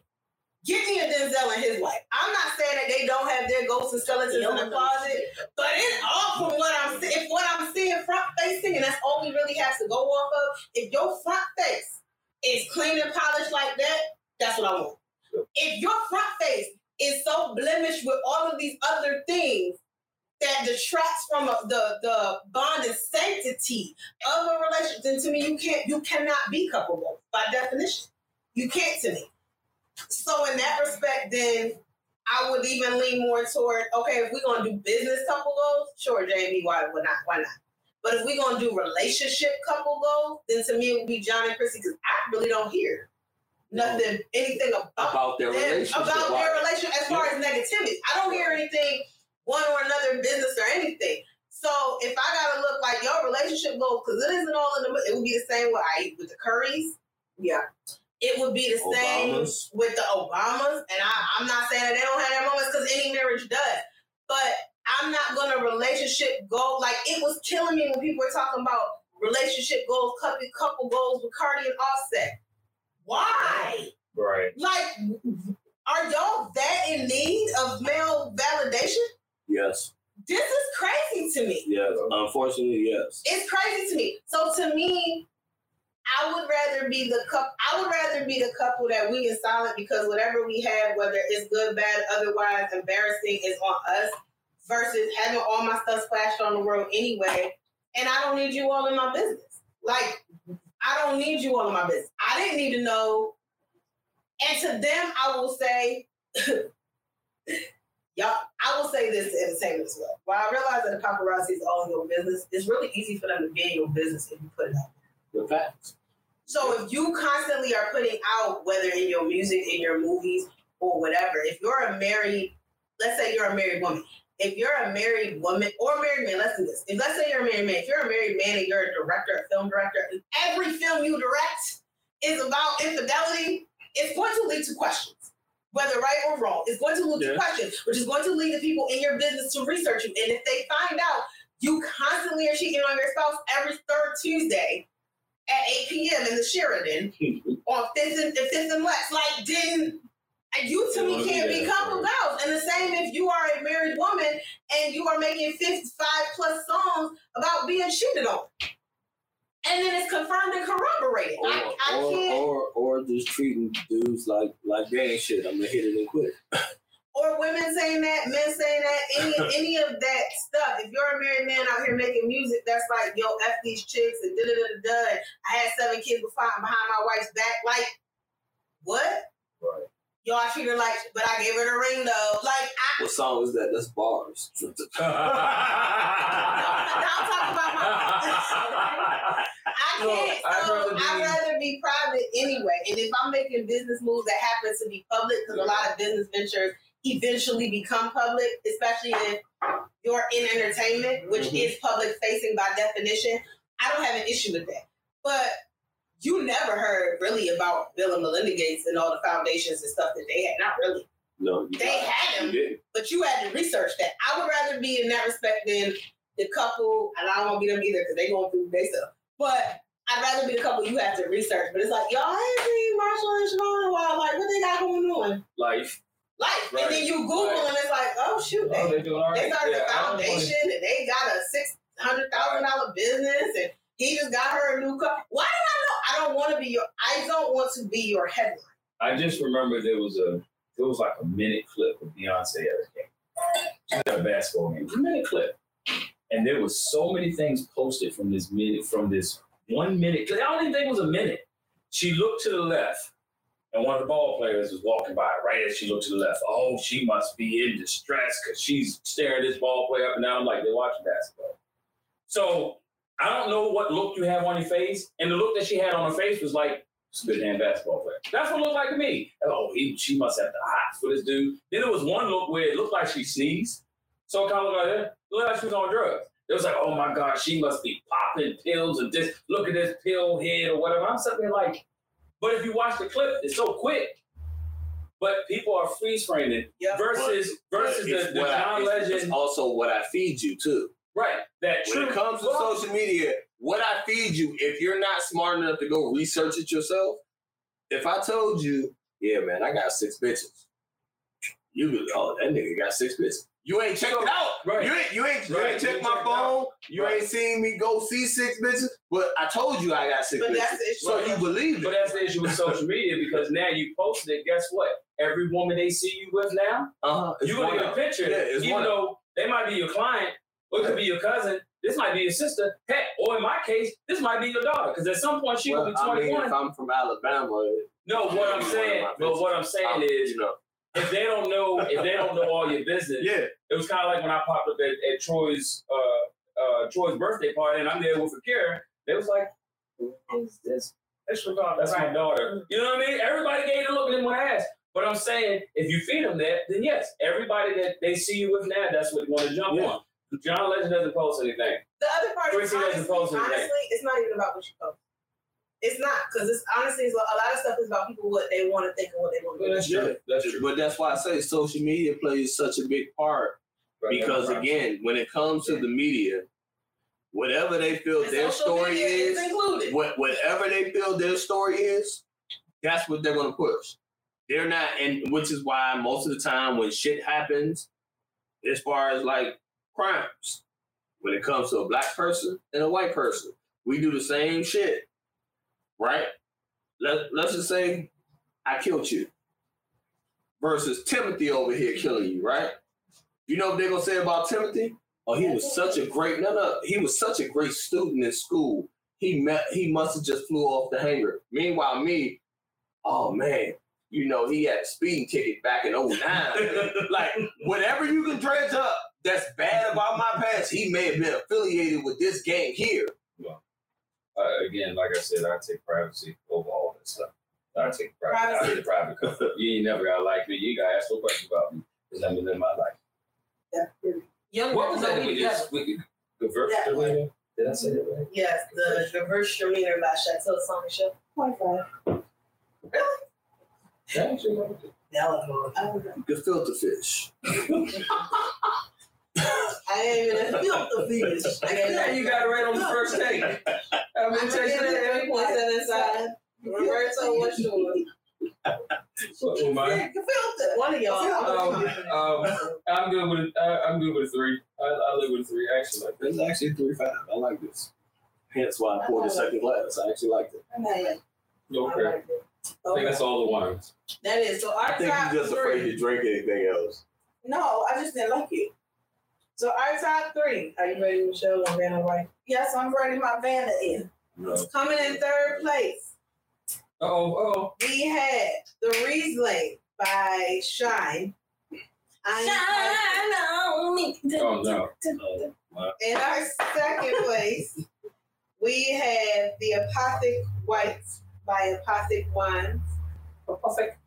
A: Get me a Denzel and his wife. I'm not saying that they don't have their ghosts and skeletons in the closet, but it's all from what I'm seeing. If what I'm seeing front facing, and that's all we really have to go off of. If your front face is clean and polished like that, that's what I want. If your front face is so blemished with all of these other things that detracts from the the bond and sanctity of a relationship, then to me you can't you cannot be couple by definition. You can't to me. So in that respect, then I would even lean more toward okay, if we're gonna do business couple goals, sure, Jamie, why would not? Why not? But if we're gonna do relationship couple goals, then to me it would be John and Chrissy because I really don't hear nothing, anything about
C: About their
A: them,
C: relationship.
A: about
C: Why?
A: their relationship as far as negativity. I don't hear anything one or another business or anything. So if I gotta look like your relationship goals, because it isn't all in the, it would be the same with I eat with the Currys. Yeah, it would be the same with the Obamas, and I, I'm not saying that they don't have their moments because any marriage does, but I'm not gonna relationship goal like it was killing me when people were talking about relationship goals, couple couple goals with Cardi and Offset. Why?
D: Right.
A: Like, are y'all that in need of male validation?
C: Yes.
A: This is crazy to me.
C: Yes. Unfortunately, yes.
A: It's crazy to me. So to me, I would rather be the couple. I would rather be the couple that we is solid because whatever we have, whether it's good, bad, otherwise embarrassing, is on us. Versus having all my stuff splashed on the world anyway, and I don't need you all in my business. Like I don't need you all in my business. I didn't need to know. And to them, I will say, y'all, I will say this to entertainment as well. While I realize that the paparazzi is all in your business, it's really easy for them to be in your business if you put it out.
C: The facts.
A: So if you constantly are putting out, whether in your music, in your movies, or whatever, if you're a married, let's say you're a married woman, if you're a married woman or married man, let's do this. If let's say you're a married man, if you're a married man and you're a director, a film director, and every film you direct is about infidelity, it's going to lead to questions. Whether right or wrong, it's going to lead
C: Yeah.
A: to questions, which is going to lead the people in your business to research you. And if they find out you constantly are cheating on your spouse every third Tuesday at 8 p.m. in the Sheraton on Fifth and, Fifth and Lex, like, then you to me can't be coupled out. And the same if you are a married woman and you are making 55 plus songs about being cheated on. And then it's confirmed and corroborated.
C: Or,
A: I, I
C: or,
A: can't.
C: or, or just treating dudes like like they ain't shit. I'm gonna hit it and quit.
A: Or women saying that, men saying that, any any of that stuff. If you're a married man out here making music, that's like, yo, F these chicks and da da da da. da. I had seven kids before I'm behind my wife's back. Like, what?
D: Right.
A: Yo, I treat her like, but I gave her the ring though. Like, I,
C: What song is that? That's bars.
A: Don't talk about my. I can't.
D: I'd
A: so
D: rather be-
A: I'd rather be private anyway. And if I'm making business moves that happen to be public, because a lot of business ventures eventually become public, especially if you're in entertainment, which
C: Mhm.
A: is public facing by definition, I don't have an issue with that. But you never heard really about Bill and Melinda Gates and all the foundations and stuff that they had. Not really.
C: no, you
A: They had them but you had to research that. I would rather be in that respect than the couple, and I don't want to be them either because they going through their stuff. But I'd rather be the couple you have to research. But it's like, y'all ain't seen Marshall and Siobhan in a while. Like, what they got going on?
D: Life.
A: Life.
D: Right,
A: And then you Google
D: right.
A: and it's like, oh, shoot,
D: Oh,
A: they,
D: they doing all right.
A: they started
D: Yeah,
A: a
D: I don't wanna-
A: foundation and they got a $600,000 business and he just got her a new car. Why do I know? I don't want to be your, I don't want to be your headline.
D: I just remember there was a there was like a minute clip of Beyonce at a game. She at a basketball game. It was a minute clip. And there was so many things posted from this minute from this one minute. I don't even think it was a minute. She looked to the left, and one of the ball players was walking by right as she looked to the left. Oh, she must be in distress because she's staring this ball player up and down. I'm like, they're watching basketball. So I don't know what look you have on your face, and the look that she had on her face was like, it's a good damn basketball player. That's what it looked like to me. Oh, he, she must have the hots for this dude. Then there was one look where it looked like she sneezed. So it kind of looked like that. Looked like she was on drugs. It was like, oh my God, she must be popping pills and this, look at this pill head or whatever. I'm sitting there like, but if you watch the clip, it's so quick. But people are freeze framing
A: Yep.
D: versus versus
C: But
D: the, the
C: what I-
D: John
C: it's-
D: Legend.
C: It's also what I feed you too.
D: right. That
C: When
D: true.
C: it comes to social media, what I feed you, if you're not smart enough to go research it yourself, if I told you, yeah, man, I got six bitches, you be, oh, that nigga got six bitches. You ain't checked it out.
D: Right.
C: You ain't you ain't you
D: Right.
C: ain't
D: You
C: checked
D: ain't
C: my
D: checked it
C: phone. You
D: Right.
C: ain't seen me go see six bitches. But I told you I got six
A: But
C: bitches.
A: that's the issue.
C: so you believe
D: But that's the issue with social media because now you posted it. Guess what? Every woman they see you with now,
C: Uh-huh.
D: You're gonna get a picture.
C: Yeah, it's
D: even
C: one of-
D: though they might be your client, or it could be your cousin. This might be your sister. Heck, or in my case, this might be your daughter. Because at some point she
C: Well,
D: will be
C: I mean,
D: 21.
C: if I'm from Alabama,
D: no, what I'm saying, but what I'm saying
C: I'm-
D: is,
C: you know,
D: if they don't know, if they don't know all your business,
C: yeah,
D: it was kind of like when I popped up at, at Troy's uh, uh, Troy's birthday party, and I'm there with a Akira. They was like, "Who is this?" That's your daughter. That's my daughter. You know what I mean? Everybody gave a look at them with ass. But I'm saying, if you feed them that, then yes, everybody that they see you with now, that's what they want to jump
C: Yeah.
D: on. John Legend doesn't post anything.
A: The other part is
D: Tracy doesn't
A: honestly,
D: post anything.
A: honestly, it's not even about what you post. It's not because it's honestly it's a lot of stuff is about people what they want to think and what they want to do.
D: That's
C: Yeah.
D: true. That's true.
C: But that's why I say social media plays such a big part because again, when it comes to the media, whatever they feel
A: And
C: their story
A: media
C: is, what whatever they feel their story is, that's what they're gonna push. They're not, and which is why most of the time when shit happens, as far as like crimes, when it comes to a black person and a white person, we do the same shit, right? Let Let's just say I killed you versus Timothy over here killing you, right? You know what they're gonna say about Timothy? Oh, he was such a great no no. He was such a great student in school. he met he must have just flew off the hangar. Meanwhile, me, oh man, you know, he had a speeding ticket back in 09. like, whatever you can dredge up that's bad about my past, he may have been affiliated with this gang here.
D: Uh, again, like I said, I take privacy over all that stuff. I take privacy. I take private comfort. You ain't never gotta like me. You gotta ask no questions about me. Just let me live my life.
F: Young
D: What was
F: girls
D: that
F: know
D: with
F: we
D: this? With the Verve Did I say that right?
A: Yes, the Gewürztraminer by Chateau Ste. Michelle. Point five.
D: Yeah, I actually liked it.
C: The filter fish.
A: I ain't even felt the fish. I got
D: Yeah, you got it right on the first take. I've
A: I'm
D: been
A: gonna give
D: texting
A: it a three point seven five. Roberto, what's yours?
D: What am I?
A: One of y'all.
D: Um, um, I'm good with a, I, I'm good with a three. I, I live with a three. I actually like
C: This is actually three five. I like this. Hence why I poured the second glass. I actually liked it.
D: it. Okay. I think that's all the wines.
A: That is so our
C: I think
A: top
C: you're just afraid to drink anything else.
A: No, I just didn't like it. So our top three. Are you ready, Michelle? I'm ready, right?
B: Yes, I'm ready. My van in.
C: No.
A: Coming in third place,
D: Oh, oh.
A: we had the Riesling by Shine. I
F: on me.
D: Oh no.
A: In our second place, we have the Apothic Whites by Apothic Wines. Apothic.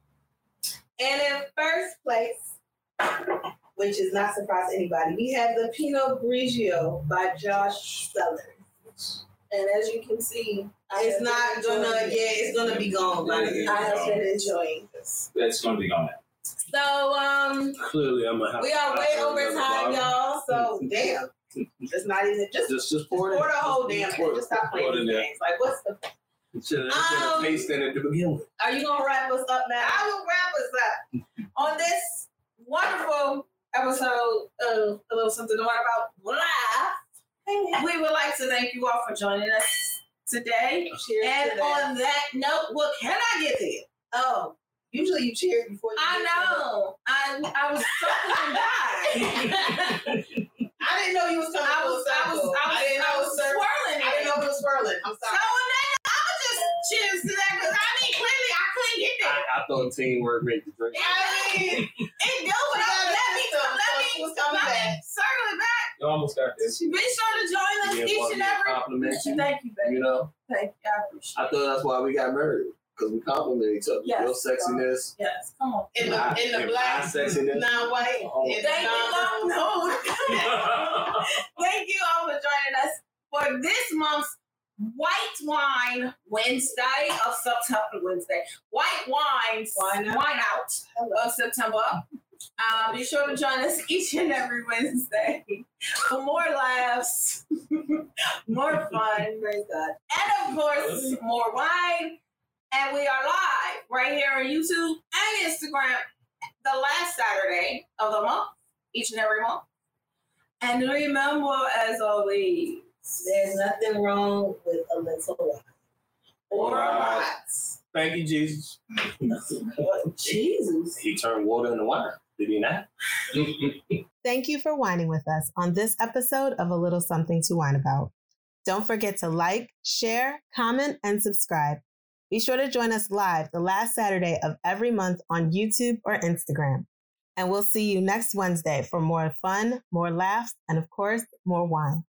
A: And in first place, which is not surprise to anybody, we have the Pinot Grigio by Josh Cellars.
B: And as you can see, I
A: It's not gonna,
B: enjoying
A: yeah, it's gonna be gone by the
B: I have been enjoying this.
D: That's gonna be gone.
A: So, um,
C: Clearly, I'm gonna have.
A: we are way over time, y'all. So, damn, it's not even just
C: Just, just pour
A: pour the whole damn thing. Just stop playing
D: Pour it in
A: these games. Like, what's the?
C: Should have
A: Um,
C: been a tasting it to begin with.
A: Are you gonna wrap us up now?
B: I will wrap us up on this wonderful episode of A Little Something to Whine About Live. We would like to thank you all for joining us today.
A: Cheers
B: And
A: to that.
B: on that note, what can I get you?
A: oh, usually you cheer before you.
B: I know. I I was something died.
A: I didn't know you was coming
B: I was I was. I was,
A: I know
B: I
A: it
B: was
A: was
B: swirling
A: I didn't know it was swirling. I'm sorry.
B: on that, I was just cheers to that because I mean clearly I couldn't get there.
C: I, I thought teamwork made the drink.
A: I mean,
B: It do, but
A: We gotta
B: let me
A: do some,
B: let
A: so
B: me
A: she was
B: let me
A: back.
B: circle it back.
D: You almost got this.
B: Be sure to join us
C: Yeah,
B: each and every.
C: compliment you.
B: Thank you, baby.
C: You know,
B: Thank you. I appreciate
C: I thought that's why we got married because we compliment each other.
B: Yes.
C: Your sexiness,
B: Yes, come on.
A: in the
C: my-
A: in the
C: and
A: black,
C: my sexiness.
A: non-white,
C: Oh.
A: in the
B: Thank you,
A: non-
B: Mom. No. Thank you all for joining us for this month's White Wine Wednesday of September. Wednesday. White Wines.
A: Wine out.
B: Wine out of September. Um, be sure to join us each and every Wednesday for more laughs, more fun,
A: Praise God.
B: and of course, more wine. And we are live right here on YouTube and Instagram the last Saturday of the month, each and every month. And remember, as always,
A: There's nothing wrong with a little wine.
B: or
C: Right.
B: lots.
C: Thank you, Jesus.
A: Oh, Jesus.
C: He turned water into wine. Did he not?
H: Thank you for whining with us on this episode of A Little Something to Whine About. Don't forget to like, share, comment, and subscribe. Be sure to join us live the last Saturday of every month on YouTube or Instagram. And we'll see you next Wednesday for more fun, more laughs, and of course, more wine.